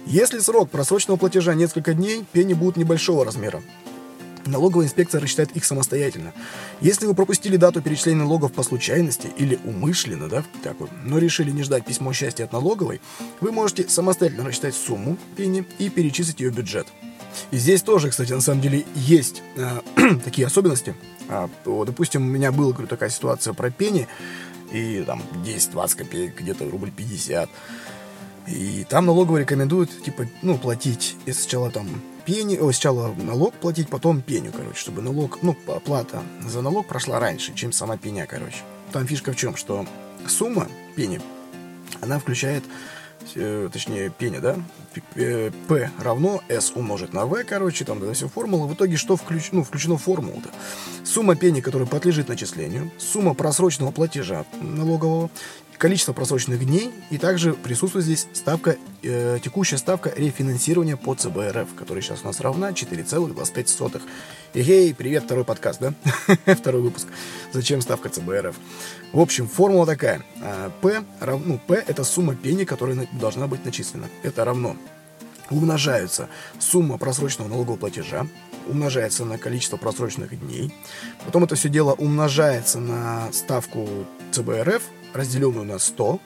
Speaker 1: Если срок просроченного платежа несколько дней, пени будут небольшого размера. Налоговая инспекция рассчитает их самостоятельно. Если вы пропустили дату перечисления налогов по случайности или умышленно, да, так вот, но решили не ждать письмо счастья от налоговой, вы можете самостоятельно рассчитать сумму пени и перечислить ее в бюджет. И здесь тоже, кстати, на самом деле есть э, такие особенности. А, вот, допустим, у меня была говорю, такая ситуация про пени, и там 10-20 копеек, где-то рубль 50. И там налоговые рекомендуют, типа, ну, платить сначала там пени, о, сначала налог платить, потом пеню, короче, чтобы налог, ну, оплата за налог прошла раньше, чем сама пеня, короче. Там фишка в чем, что сумма пени, она включает точнее, пеня, да, П э, равно S умножить на V, короче, там, да, все формула. В итоге что включ, ну, включено в формулу-то? Сумма пени, которая подлежит начислению, сумма просроченного платежа налогового количество просроченных дней, и также присутствует здесь ставка, э, текущая ставка рефинансирования по ЦБРФ, которая сейчас у нас равна 4,25. Эгей, привет, второй подкаст, да? второй выпуск. Зачем ставка ЦБРФ? В общем, формула такая. P, равно, ну, P это сумма пени, которая должна быть начислена. Это равно умножаются сумма просроченного налогового платежа, умножается на количество просроченных дней, потом это все дело умножается на ставку ЦБРФ, разделенную на 100,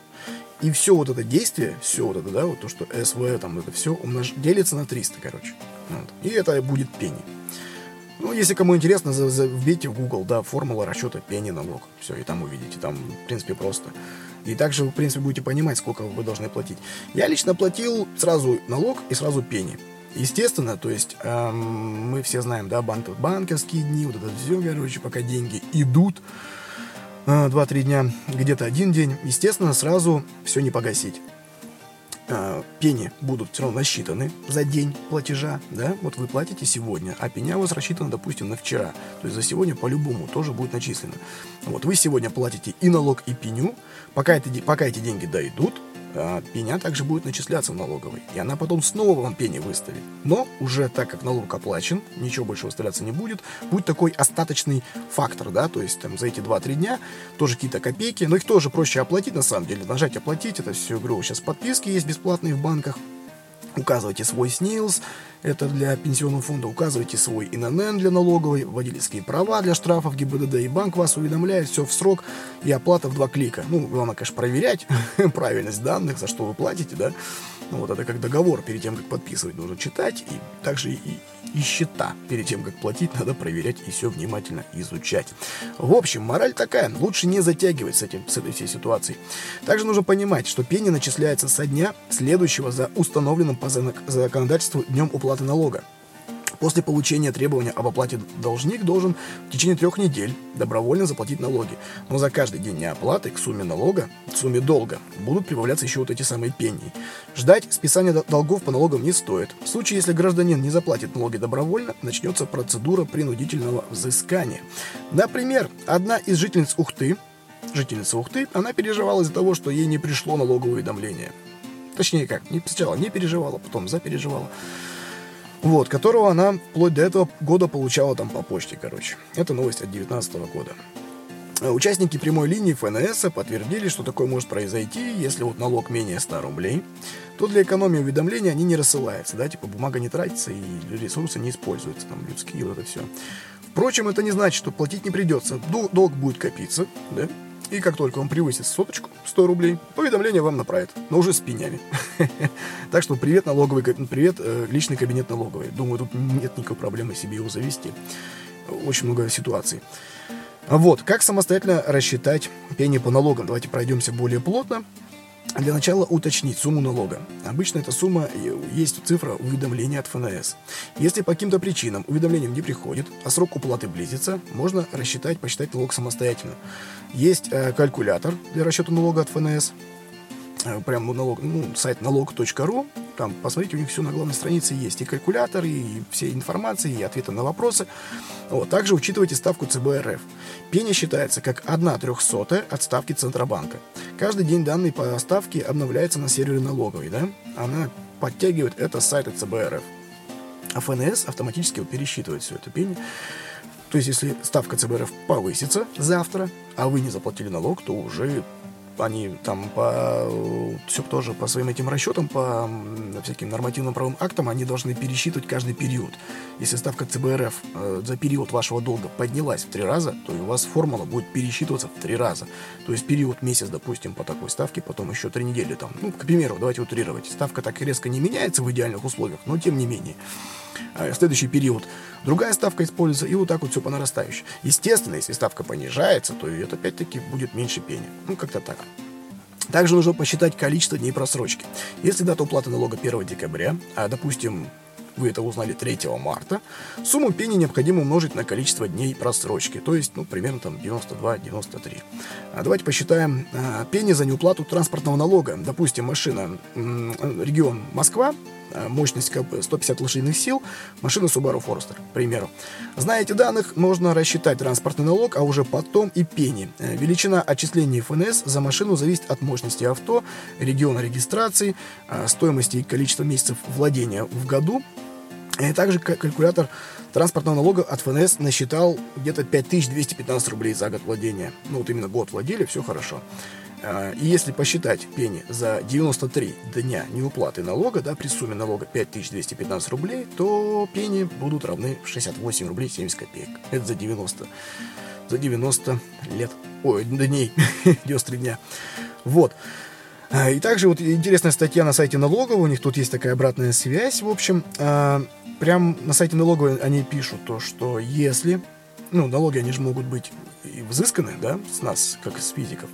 Speaker 1: и все вот это действие, все вот это, да, вот то, что СВ, там это все умнож... делится на 300, короче. Вот. И это будет пени. Ну, если кому интересно, вбейте в Google, да, формула расчета пени налог. Все, и там увидите. Там, в принципе, просто. И также в принципе, будете понимать, сколько вы должны платить. Я лично платил сразу налог и сразу пени. Естественно, то есть эм, мы все знаем, да, банк, банковские дни, вот это все, короче, пока деньги идут, 2-3 дня, где-то один день, естественно, сразу все не погасить. А, пени будут все равно насчитаны за день платежа, да, вот вы платите сегодня, а пеня у вас рассчитана, допустим, на вчера, то есть за сегодня по-любому тоже будет начислено. Вот вы сегодня платите и налог, и пеню, пока, это, пока эти деньги дойдут, пеня также будет начисляться в налоговой. И она потом снова вам пени выставит. Но уже так как налог оплачен, ничего больше выставляться не будет, будет такой остаточный фактор, да, то есть там за эти 2-3 дня тоже какие-то копейки, но их тоже проще оплатить на самом деле, нажать оплатить, это все, говорю, сейчас подписки есть бесплатные в банках, Указывайте свой СНИЛС, это для пенсионного фонда, указывайте свой ИНН для налоговой, водительские права для штрафов ГИБДД, и банк вас уведомляет, все в срок, и оплата в два клика. Ну, главное, конечно, проверять правильность данных, за что вы платите, да, ну, вот это как договор, перед тем, как подписывать, нужно читать, и также и, и счета, перед тем, как платить, надо проверять и все внимательно изучать. В общем, мораль такая, лучше не затягивать с, этим, с этой всей ситуацией. Также нужно понимать, что пени начисляется со дня, следующего за установленным по законодательству днем уплаты налога. После получения требования об оплате должник должен в течение трех недель добровольно заплатить налоги. Но за каждый день неоплаты к сумме налога, к сумме долга, будут прибавляться еще вот эти самые пении. Ждать списания долгов по налогам не стоит. В случае, если гражданин не заплатит налоги добровольно, начнется процедура принудительного взыскания. Например, одна из жительниц Ухты, жительница Ухты, она переживала из-за того, что ей не пришло налоговое уведомление. Точнее как, не, сначала не переживала, потом запереживала вот, которого она вплоть до этого года получала там по почте, короче. Это новость от 2019 года. Э, участники прямой линии ФНС подтвердили, что такое может произойти, если вот налог менее 100 рублей, то для экономии уведомления они не рассылаются, да, типа бумага не тратится и ресурсы не используются, там, людские, вот это все. Впрочем, это не значит, что платить не придется. Долг будет копиться, да, и как только он превысит соточку, 100 рублей, уведомление вам направят, но уже с пенями. Так что привет, налоговый, привет, э, личный кабинет налоговый. Думаю, тут нет никакой проблемы себе его завести. Очень много ситуаций. Вот, как самостоятельно рассчитать пени по налогам? Давайте пройдемся более плотно. Для начала уточнить сумму налога. Обычно эта сумма есть цифра уведомления от ФНС. Если по каким-то причинам уведомлением не приходит, а срок уплаты близится, можно рассчитать, посчитать налог самостоятельно. Есть э, калькулятор для расчета налога от ФНС. Э, прям налог, ну, сайт налог.ру, там, посмотрите, у них все на главной странице есть. И калькулятор, и все информации, и ответы на вопросы. Вот. Также учитывайте ставку ЦБ Пеня считается как 1 трехсотая от ставки Центробанка. Каждый день данные по ставке обновляются на сервере налоговой. Да? Она подтягивает это с сайта ЦБ А ФНС автоматически пересчитывает все это пение. То есть, если ставка ЦБРФ повысится завтра, а вы не заплатили налог, то уже они там по все тоже по своим этим расчетам, по всяким нормативным правовым актам, они должны пересчитывать каждый период. Если ставка ЦБРФ э, за период вашего долга поднялась в три раза, то у вас формула будет пересчитываться в три раза. То есть период месяц, допустим, по такой ставке, потом еще три недели там. Ну, к примеру, давайте утрировать. Ставка так резко не меняется в идеальных условиях, но тем не менее. А следующий период другая ставка используется, и вот так вот все по нарастающей. Естественно, если ставка понижается, то это опять-таки будет меньше пени. Ну, как-то так. Также нужно посчитать количество дней просрочки. Если дата уплаты налога 1 декабря, а, допустим, вы это узнали 3 марта, сумму пени необходимо умножить на количество дней просрочки, то есть, ну, примерно там 92-93. А давайте посчитаем а, пени за неуплату транспортного налога. Допустим, машина, регион Москва, а, мощность 150 лошадиных сил, машина Subaru Forester, к примеру. Зная эти данных, можно рассчитать транспортный налог, а уже потом и пени. Э, величина отчислений ФНС за машину зависит от мощности авто, региона регистрации, а, стоимости и количества месяцев владения в году, и также калькулятор транспортного налога от ФНС насчитал где-то 5215 рублей за год владения. Ну, вот именно год владели, все хорошо. А, и если посчитать пени за 93 дня неуплаты налога, да, при сумме налога 5215 рублей, то пени будут равны 68 рублей 70 копеек. Это за 90, за 90 лет. Ой, дней, 93 дня. Вот. А, и также вот интересная статья на сайте налогового, у них тут есть такая обратная связь, в общем, а, прям на сайте налоговой они пишут то, что если, ну, налоги, они же могут быть и взысканы, да, с нас, как с физиков.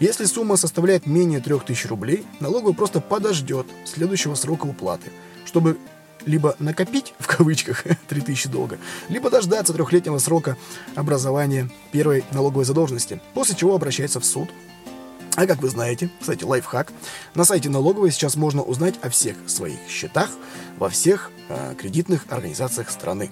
Speaker 1: Если сумма составляет менее 3000 рублей, налоговый просто подождет следующего срока уплаты, чтобы либо накопить, в кавычках, 3000 долга, либо дождаться трехлетнего срока образования первой налоговой задолженности, после чего обращается в суд, а как вы знаете, кстати, лайфхак, на сайте налоговой сейчас можно узнать о всех своих счетах во всех э, кредитных организациях страны.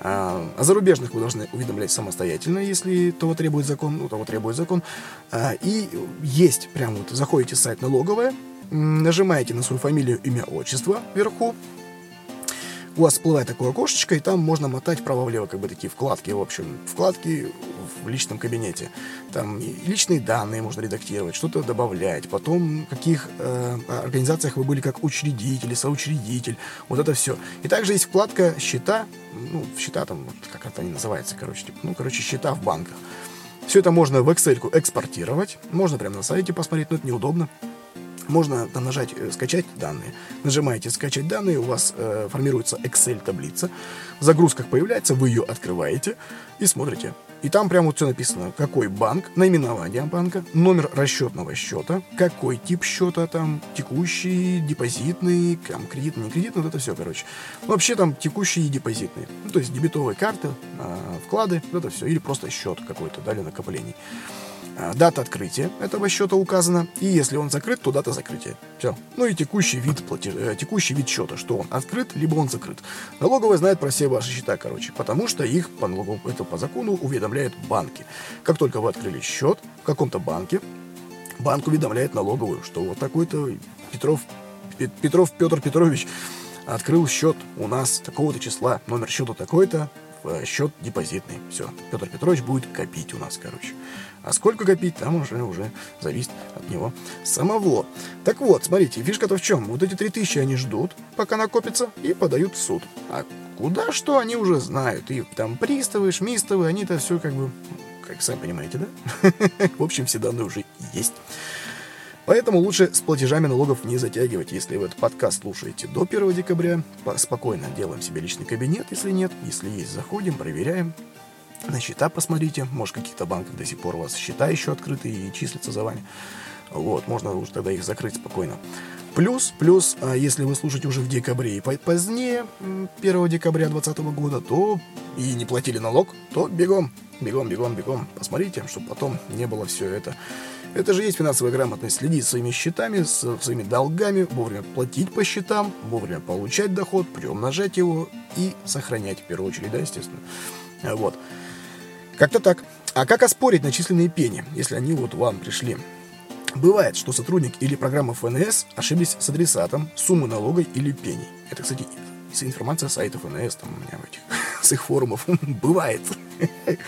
Speaker 1: А, о зарубежных вы должны уведомлять самостоятельно, если того требует закон, ну, того требует закон. А, и есть, прям вот заходите в сайт налоговая, нажимаете на свою фамилию, имя, отчество вверху, у вас всплывает такое окошечко, и там можно мотать вправо-влево, как бы такие вкладки, в общем, вкладки в личном кабинете. Там личные данные можно редактировать, что-то добавлять, потом в каких э, организациях вы были как учредитель, соучредитель, вот это все. И также есть вкладка «Счета», ну, счета там, как это они называются, короче, типа, ну, короче, счета в банках. Все это можно в Excel экспортировать, можно прямо на сайте посмотреть, но это неудобно можно там нажать э, «Скачать данные». Нажимаете «Скачать данные», у вас э, формируется Excel-таблица. В загрузках появляется, вы ее открываете и смотрите. И там прямо вот все написано, какой банк, наименование банка, номер расчетного счета, какой тип счета там, текущий, депозитный, там, кредитный, не кредитный, вот это все, короче. Ну, вообще там текущие и депозитные. Ну, то есть дебетовые карты, э, вклады, вот это все. Или просто счет какой-то, дали накоплений. А, дата открытия этого счета указана, и если он закрыт, то дата закрытия. Все. Ну и текущий вид, платеж, э, текущий вид счета, что он открыт, либо он закрыт. Налоговая знает про все ваши счета, короче, потому что их по, налоговому, это по закону уведомляют банки. Как только вы открыли счет в каком-то банке, банк уведомляет налоговую, что вот такой-то Петров, Петров Петр Петрович открыл счет у нас такого-то числа, номер счета такой-то, в счет депозитный. Все, Петр Петрович будет копить у нас, короче. А сколько копить, там уже, уже зависит от него самого. Так вот, смотрите, фишка-то в чем? Вот эти 3000 они ждут, пока накопятся, и подают в суд. А куда что, они уже знают. И там приставы, шмистовы, они-то все как бы, как сами понимаете, да? В общем, все данные уже есть. Поэтому лучше с платежами налогов не затягивать. Если вы этот подкаст слушаете до 1 декабря, спокойно делаем себе личный кабинет, если нет. Если есть, заходим, проверяем. На счета посмотрите. Может, в каких-то банках до сих пор у вас счета еще открыты и числятся за вами. Вот, можно уже тогда их закрыть спокойно. Плюс, плюс, а, если вы слушаете уже в декабре и позднее 1 декабря 2020 года, то и не платили налог, то бегом, бегом, бегом, бегом. Посмотрите, чтобы потом не было все это это же есть финансовая грамотность. Следить своими счетами, с своими долгами, вовремя платить по счетам, вовремя получать доход, приумножать его и сохранять, в первую очередь, да, естественно. Вот. Как-то так. А как оспорить начисленные пени, если они вот вам пришли? Бывает, что сотрудник или программа ФНС ошиблись с адресатом, суммы налога или пений. Это, кстати, информация с сайтов ФНС, там у меня в этих, с их форумов. Бывает.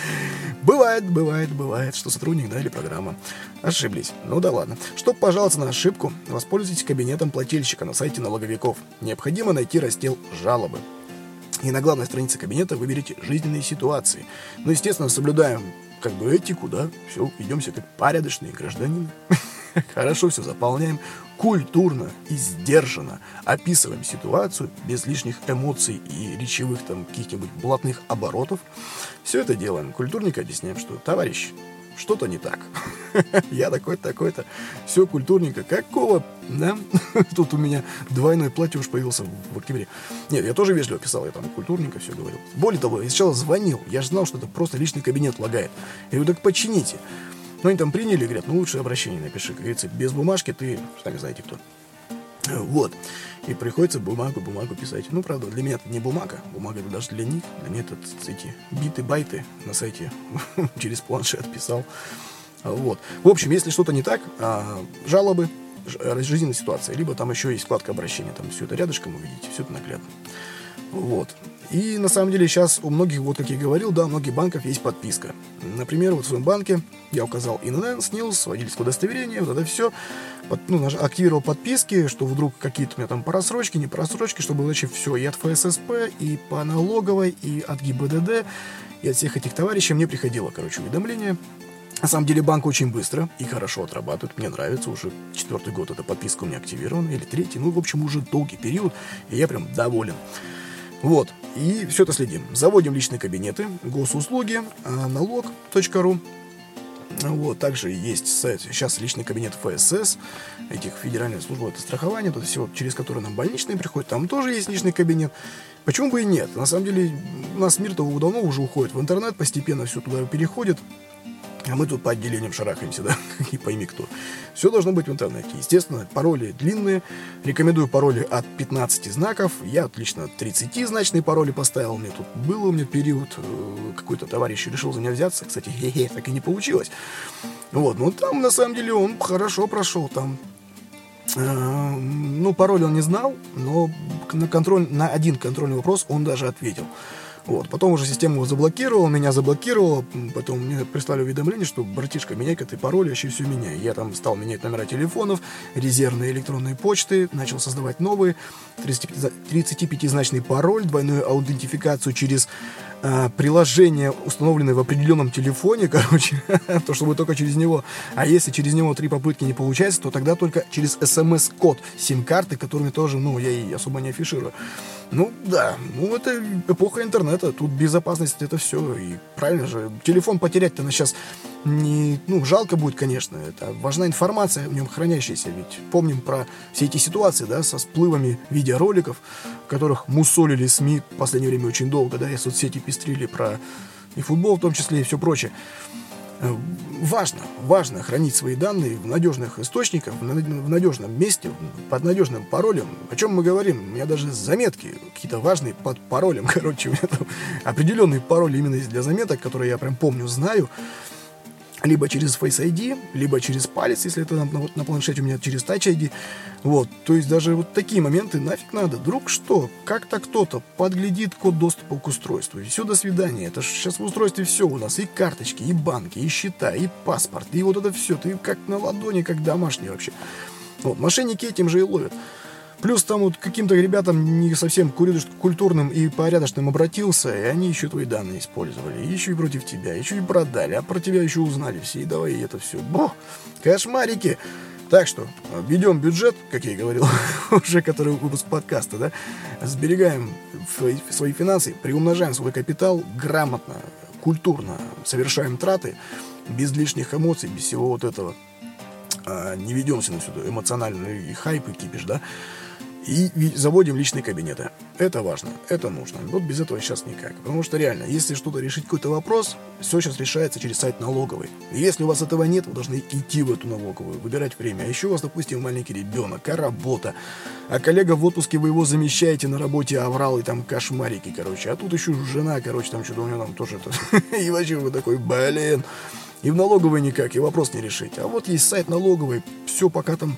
Speaker 1: Бывает, бывает, бывает, что сотрудник, да, или программа ошиблись. Ну да ладно. Чтобы пожаловаться на ошибку, воспользуйтесь кабинетом плательщика на сайте налоговиков. Необходимо найти раздел «Жалобы». И на главной странице кабинета выберите «Жизненные ситуации». Ну, естественно, соблюдаем как бы этику, да, все, ведемся как порядочные гражданины. Хорошо все заполняем, культурно и сдержанно описываем ситуацию без лишних эмоций и речевых там каких-нибудь блатных оборотов. Все это делаем. Культурненько объясняем, что, товарищ, что-то не так. Я такой-то, такой-то. Все культурненько. Какого, да? Тут у меня двойной платеж появился в октябре. Нет, я тоже вежливо писал, я там культурненько все говорил. Более того, я сначала звонил. Я же знал, что это просто личный кабинет лагает. Я говорю, так почините. Ну, они там приняли, говорят, ну, лучше обращение напиши. Как говорится, без бумажки ты, сами знаете кто. Вот. И приходится бумагу, бумагу писать. Ну, правда, для меня это не бумага. Бумага это даже для них. Для меня это эти биты, байты на сайте через планшет писал. Вот. В общем, если что-то не так, а, жалобы, жизненная ситуация, либо там еще есть вкладка обращения, там все это рядышком увидите, все это наглядно. Вот. И на самом деле сейчас у многих, вот как я говорил, да, у многих банков есть подписка. Например, вот в своем банке я указал ИНН, СНИЛС, водительское удостоверение, вот это все. Под, ну, активировал подписки, что вдруг какие-то у меня там просрочки, не просрочки, чтобы иначе все и от ФССП, и по налоговой, и от ГИБДД, и от всех этих товарищей мне приходило, короче, уведомление. На самом деле банк очень быстро и хорошо отрабатывает. Мне нравится, уже четвертый год эта подписка у меня активирована, или третий. Ну, в общем, уже долгий период, и я прям доволен. Вот. И все это следим. Заводим личные кабинеты, госуслуги, а, налог.ру. Вот, также есть сайт, сейчас личный кабинет ФСС, этих Федеральной службы это страхования, это все, через которые нам больничные приходят, там тоже есть личный кабинет. Почему бы и нет? На самом деле, у нас мир-то давно уже уходит в интернет, постепенно все туда переходит. А мы тут по отделениям шарахаемся, да, и пойми кто. Все должно быть в интернете. Естественно, пароли длинные. Рекомендую пароли от 15 знаков. Я отлично 30-значные пароли поставил. Мне тут был у меня период, э, какой-то товарищ решил за меня взяться. Кстати, хе-хе, так и не получилось. Вот, ну там на самом деле он хорошо прошел. Там э, ну, пароль он не знал, но на, контроль, на один контрольный вопрос он даже ответил. Вот. Потом уже система его заблокировала, меня заблокировала, потом мне прислали уведомление, что, братишка, меняй-ка ты пароль, вообще все меняй. Я там стал менять номера телефонов, резервные электронные почты, начал создавать новые, 35-значный пароль, двойную аутентификацию через э, приложение, установленное в определенном телефоне, короче, то, чтобы только через него. А если через него три попытки не получается, то тогда только через смс-код сим-карты, которыми тоже, ну, я и особо не афиширую. Ну, да, ну, это эпоха интернета, тут безопасность это все, и правильно же, телефон потерять-то на сейчас не, ну, жалко будет, конечно, это важна информация в нем хранящаяся, ведь помним про все эти ситуации, да, со всплывами видеороликов, в которых мусолили СМИ в последнее время очень долго, да, и соцсети пестрили про и футбол в том числе, и все прочее. Э, важно, важно хранить свои данные в надежных источниках, в надежном месте, под надежным паролем. О чем мы говорим? У меня даже заметки какие-то важные под паролем. Короче, у меня там определенный пароль именно для заметок, которые я прям помню, знаю либо через Face ID, либо через палец, если это на, на, на планшете у меня через Touch ID. Вот, то есть даже вот такие моменты нафиг надо. Вдруг что, как-то кто-то подглядит код доступа к устройству. И все, до свидания. Это же сейчас в устройстве все у нас. И карточки, и банки, и счета, и паспорт, и вот это все. Ты как на ладони, как домашний вообще. Вот, мошенники этим же и ловят. Плюс там вот каким-то ребятам не совсем культурным и порядочным обратился, и они еще твои данные использовали. еще и против тебя, еще и продали, а про тебя еще узнали все. И давай это все. Бо, кошмарики. Так что, ведем бюджет, как я и говорил, уже который выпуск подкаста, да, сберегаем свои финансы, приумножаем свой капитал грамотно, культурно, совершаем траты, без лишних эмоций, без всего вот этого. А, не ведемся на сюда эмоциональный хайп и кипиш, да, и заводим личные кабинеты. Это важно, это нужно. Вот без этого сейчас никак. Потому что реально, если что-то решить какой-то вопрос, все сейчас решается через сайт налоговой. И если у вас этого нет, вы должны идти в эту налоговую, выбирать время. А еще у вас, допустим, маленький ребенок, а работа. А коллега в отпуске, вы его замещаете на работе, аврал и там кошмарики, короче. А тут еще жена, короче, там что-то у нее там тоже это... И вообще вы такой, блин. И в налоговой никак, и вопрос не решить. А вот есть сайт налоговой, все пока там.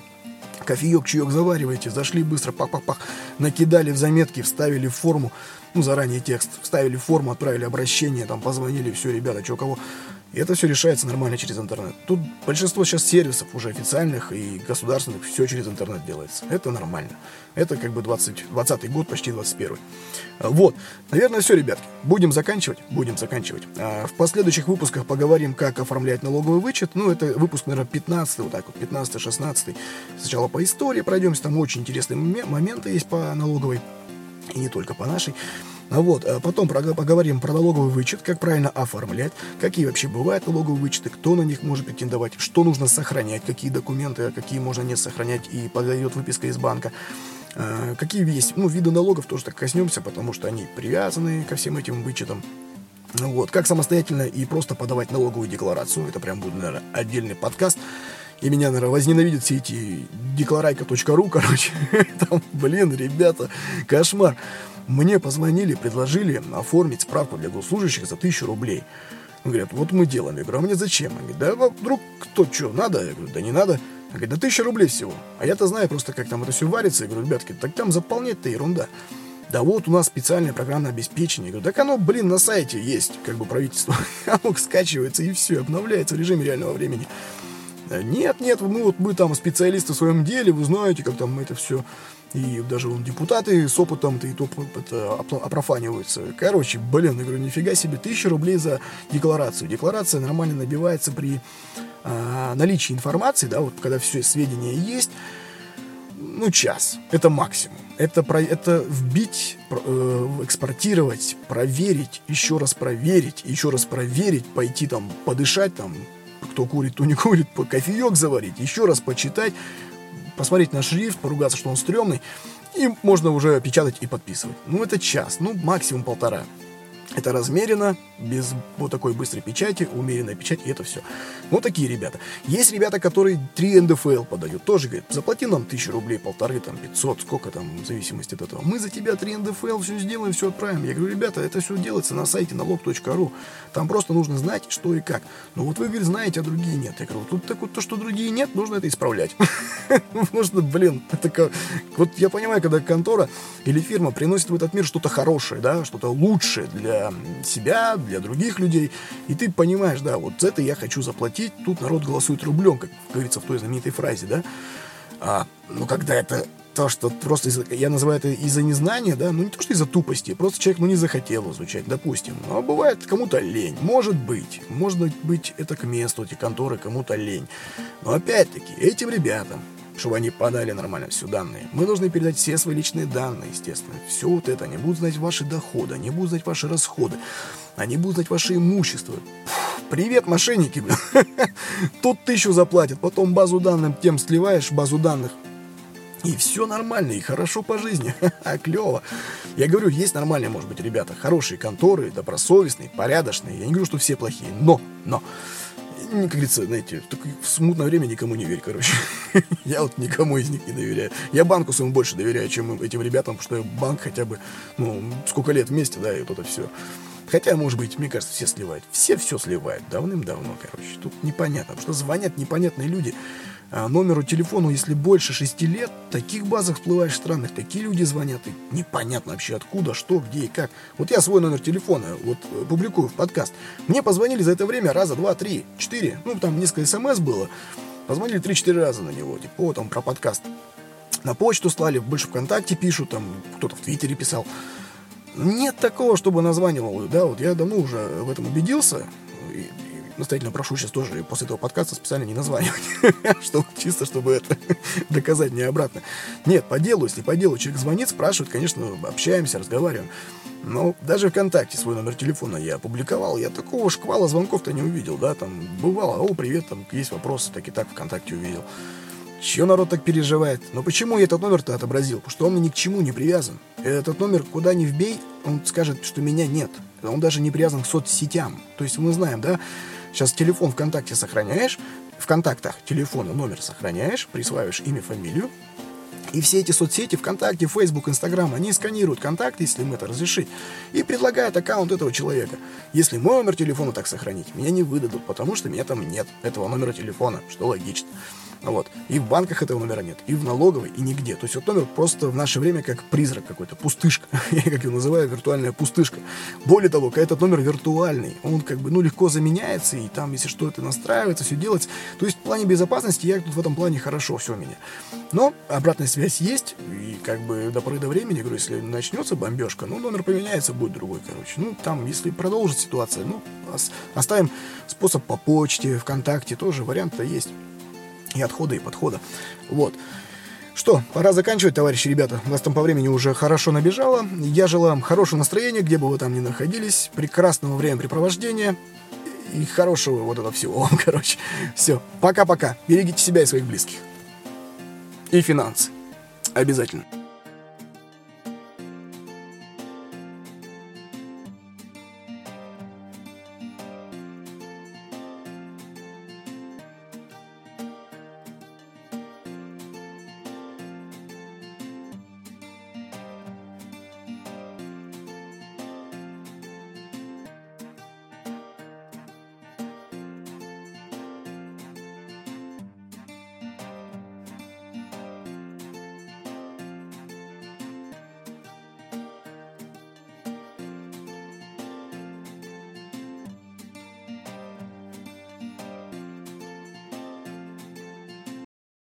Speaker 1: Кофеек, чаек завариваете, зашли быстро, пах-пах-пах, накидали в заметки, вставили в форму, ну, заранее текст, вставили в форму, отправили обращение, там, позвонили, все, ребята, что кого. И это все решается нормально через интернет. Тут большинство сейчас сервисов уже официальных и государственных, все через интернет делается. Это нормально. Это как бы 20, 20 год, почти 21. Вот. Наверное, все, ребятки. Будем заканчивать? Будем заканчивать. А в последующих выпусках поговорим, как оформлять налоговый вычет. Ну, это выпуск, наверное, 15 вот так вот, 15-16. Сначала по истории пройдемся, там очень интересные моменты есть по налоговой и не только по нашей. А вот, а потом поговорим про налоговый вычет, как правильно оформлять, какие вообще бывают налоговые вычеты, кто на них может претендовать, что нужно сохранять, какие документы, а какие можно не сохранять и подойдет выписка из банка. Какие есть, ну, виды налогов тоже так коснемся, потому что они привязаны ко всем этим вычетам. Вот, как самостоятельно и просто подавать налоговую декларацию, это прям будет, наверное, отдельный подкаст. И меня, наверное, возненавидят все эти декларайка.ру, короче. Там, блин, ребята, кошмар. Мне позвонили, предложили оформить справку для госслужащих за тысячу рублей. Говорят, вот мы делаем. Я говорю, а мне зачем? Они говорят, да вдруг кто что, надо? Я говорю, да не надо. Они говорят, да тысяча рублей всего. А я-то знаю просто, как там это все варится. Я говорю, ребятки, так там заполнять-то ерунда. Да вот у нас специальное программное обеспечение. Я говорю, так оно, блин, на сайте есть, как бы правительство. Оно скачивается и все, обновляется в режиме реального времени. Нет, нет, ну вот мы там специалисты в своем деле, вы знаете, как там это все и даже вон депутаты с опытом-то и то это, опрофаниваются. Короче, блин, я говорю, нифига себе, тысяча рублей за декларацию. Декларация нормально набивается при э, наличии информации, да, вот когда все сведения есть, ну, час. Это максимум. Это, про, это вбить, э, экспортировать, проверить, еще раз проверить, еще раз проверить, пойти там подышать, там, кто курит, кто не курит, кофеек заварить, еще раз почитать, посмотреть на шрифт, поругаться, что он стрёмный, и можно уже печатать и подписывать. Ну, это час, ну, максимум полтора. Это размеренно, без вот такой быстрой печати, умеренная печать, и это все. Вот такие ребята. Есть ребята, которые 3 НДФЛ подают. Тоже говорят, заплати нам тысячу рублей, полторы, там, 500, сколько там, в зависимости от этого. Мы за тебя 3 НДФЛ все сделаем, все отправим. Я говорю, ребята, это все делается на сайте налог.ру. Там просто нужно знать, что и как. Но вот вы, говорит, знаете, а другие нет. Я говорю, тут так вот то, что другие нет, нужно это исправлять. Нужно, блин, это вот я понимаю, когда контора или фирма приносит в этот мир что-то хорошее, да, что-то лучшее для себя, для других людей, и ты понимаешь, да, вот за это я хочу заплатить, тут народ голосует рублем, как говорится в той знаменитой фразе, да, а, ну, когда это то, что просто из я называю это из-за незнания, да, ну не то, что из-за тупости, просто человек, ну, не захотел изучать, допустим. Но бывает кому-то лень, может быть, может быть, это к месту, эти конторы кому-то лень. Но опять-таки, этим ребятам, чтобы они подали нормально все данные. Мы должны передать все свои личные данные, естественно. Все вот это. Они будут знать ваши доходы, они будут знать ваши расходы, они будут знать ваше имущество. привет, мошенники. Тут тысячу заплатят, потом базу данных тем сливаешь, базу данных. И все нормально, и хорошо по жизни. Клево. Я говорю, есть нормальные, может быть, ребята, хорошие конторы, добросовестные, порядочные. Я не говорю, что все плохие, но, но, как говорится, знаете, в смутное время никому не верь, короче. я вот никому из них не доверяю. Я банку своему больше доверяю, чем этим ребятам, потому что банк хотя бы, ну, сколько лет вместе, да, и вот это все. Хотя, может быть, мне кажется, все сливают. Все все сливают. Давным-давно, короче. Тут непонятно. Потому что звонят непонятные люди. А номеру телефону, если больше шести лет, в таких базах всплываешь странных. Такие люди звонят. И непонятно вообще откуда, что, где и как. Вот я свой номер телефона вот э, публикую в подкаст. Мне позвонили за это время раза два, три, четыре. Ну, там несколько смс было. Позвонили три-четыре раза на него. Типа, о, там, про подкаст. На почту слали, больше ВКонтакте пишут, там, кто-то в Твиттере писал. Нет такого, чтобы названивал. Да, вот я давно уже в этом убедился. Настоятельно прошу сейчас тоже после этого подкаста специально не названивать. чтобы, чисто, чтобы это доказать мне обратно. Нет, по делу, если по делу человек звонит, спрашивает, конечно, общаемся, разговариваем. Но даже ВКонтакте свой номер телефона я опубликовал, я такого шквала звонков-то не увидел, да, там бывало, о, привет, там есть вопросы, так и так ВКонтакте увидел. Чего народ так переживает? Но почему я этот номер-то отобразил? Потому что он ни к чему не привязан. Этот номер куда ни вбей, он скажет, что меня нет. Он даже не привязан к соцсетям. То есть мы знаем, да, сейчас телефон ВКонтакте сохраняешь, в контактах телефона номер сохраняешь, присваиваешь имя, фамилию, и все эти соцсети, ВКонтакте, Фейсбук, Инстаграм, они сканируют контакты, если им это разрешить, и предлагают аккаунт этого человека. Если мой номер телефона так сохранить, меня не выдадут, потому что меня там нет, этого номера телефона, что логично. Вот. И в банках этого номера нет, и в налоговой, и нигде. То есть вот номер просто в наше время как призрак какой-то, пустышка. Я как его называю, виртуальная пустышка. Более того, этот номер виртуальный, он как бы, ну, легко заменяется, и там, если что, это настраивается, все делается. То есть в плане безопасности я тут в этом плане хорошо все у меня. Но обратная связь есть, и как бы до поры до времени, говорю, если начнется бомбежка, ну, номер поменяется, будет другой, короче. Ну, там, если продолжится ситуация, ну, оставим способ по почте, ВКонтакте, тоже вариант-то есть и отхода, и подхода. Вот. Что, пора заканчивать, товарищи ребята. У нас там по времени уже хорошо набежало. Я желаю вам хорошего настроения, где бы вы там ни находились, прекрасного времяпрепровождения и хорошего вот этого всего короче. Все, пока-пока. Берегите себя и своих близких. И финансы. Обязательно.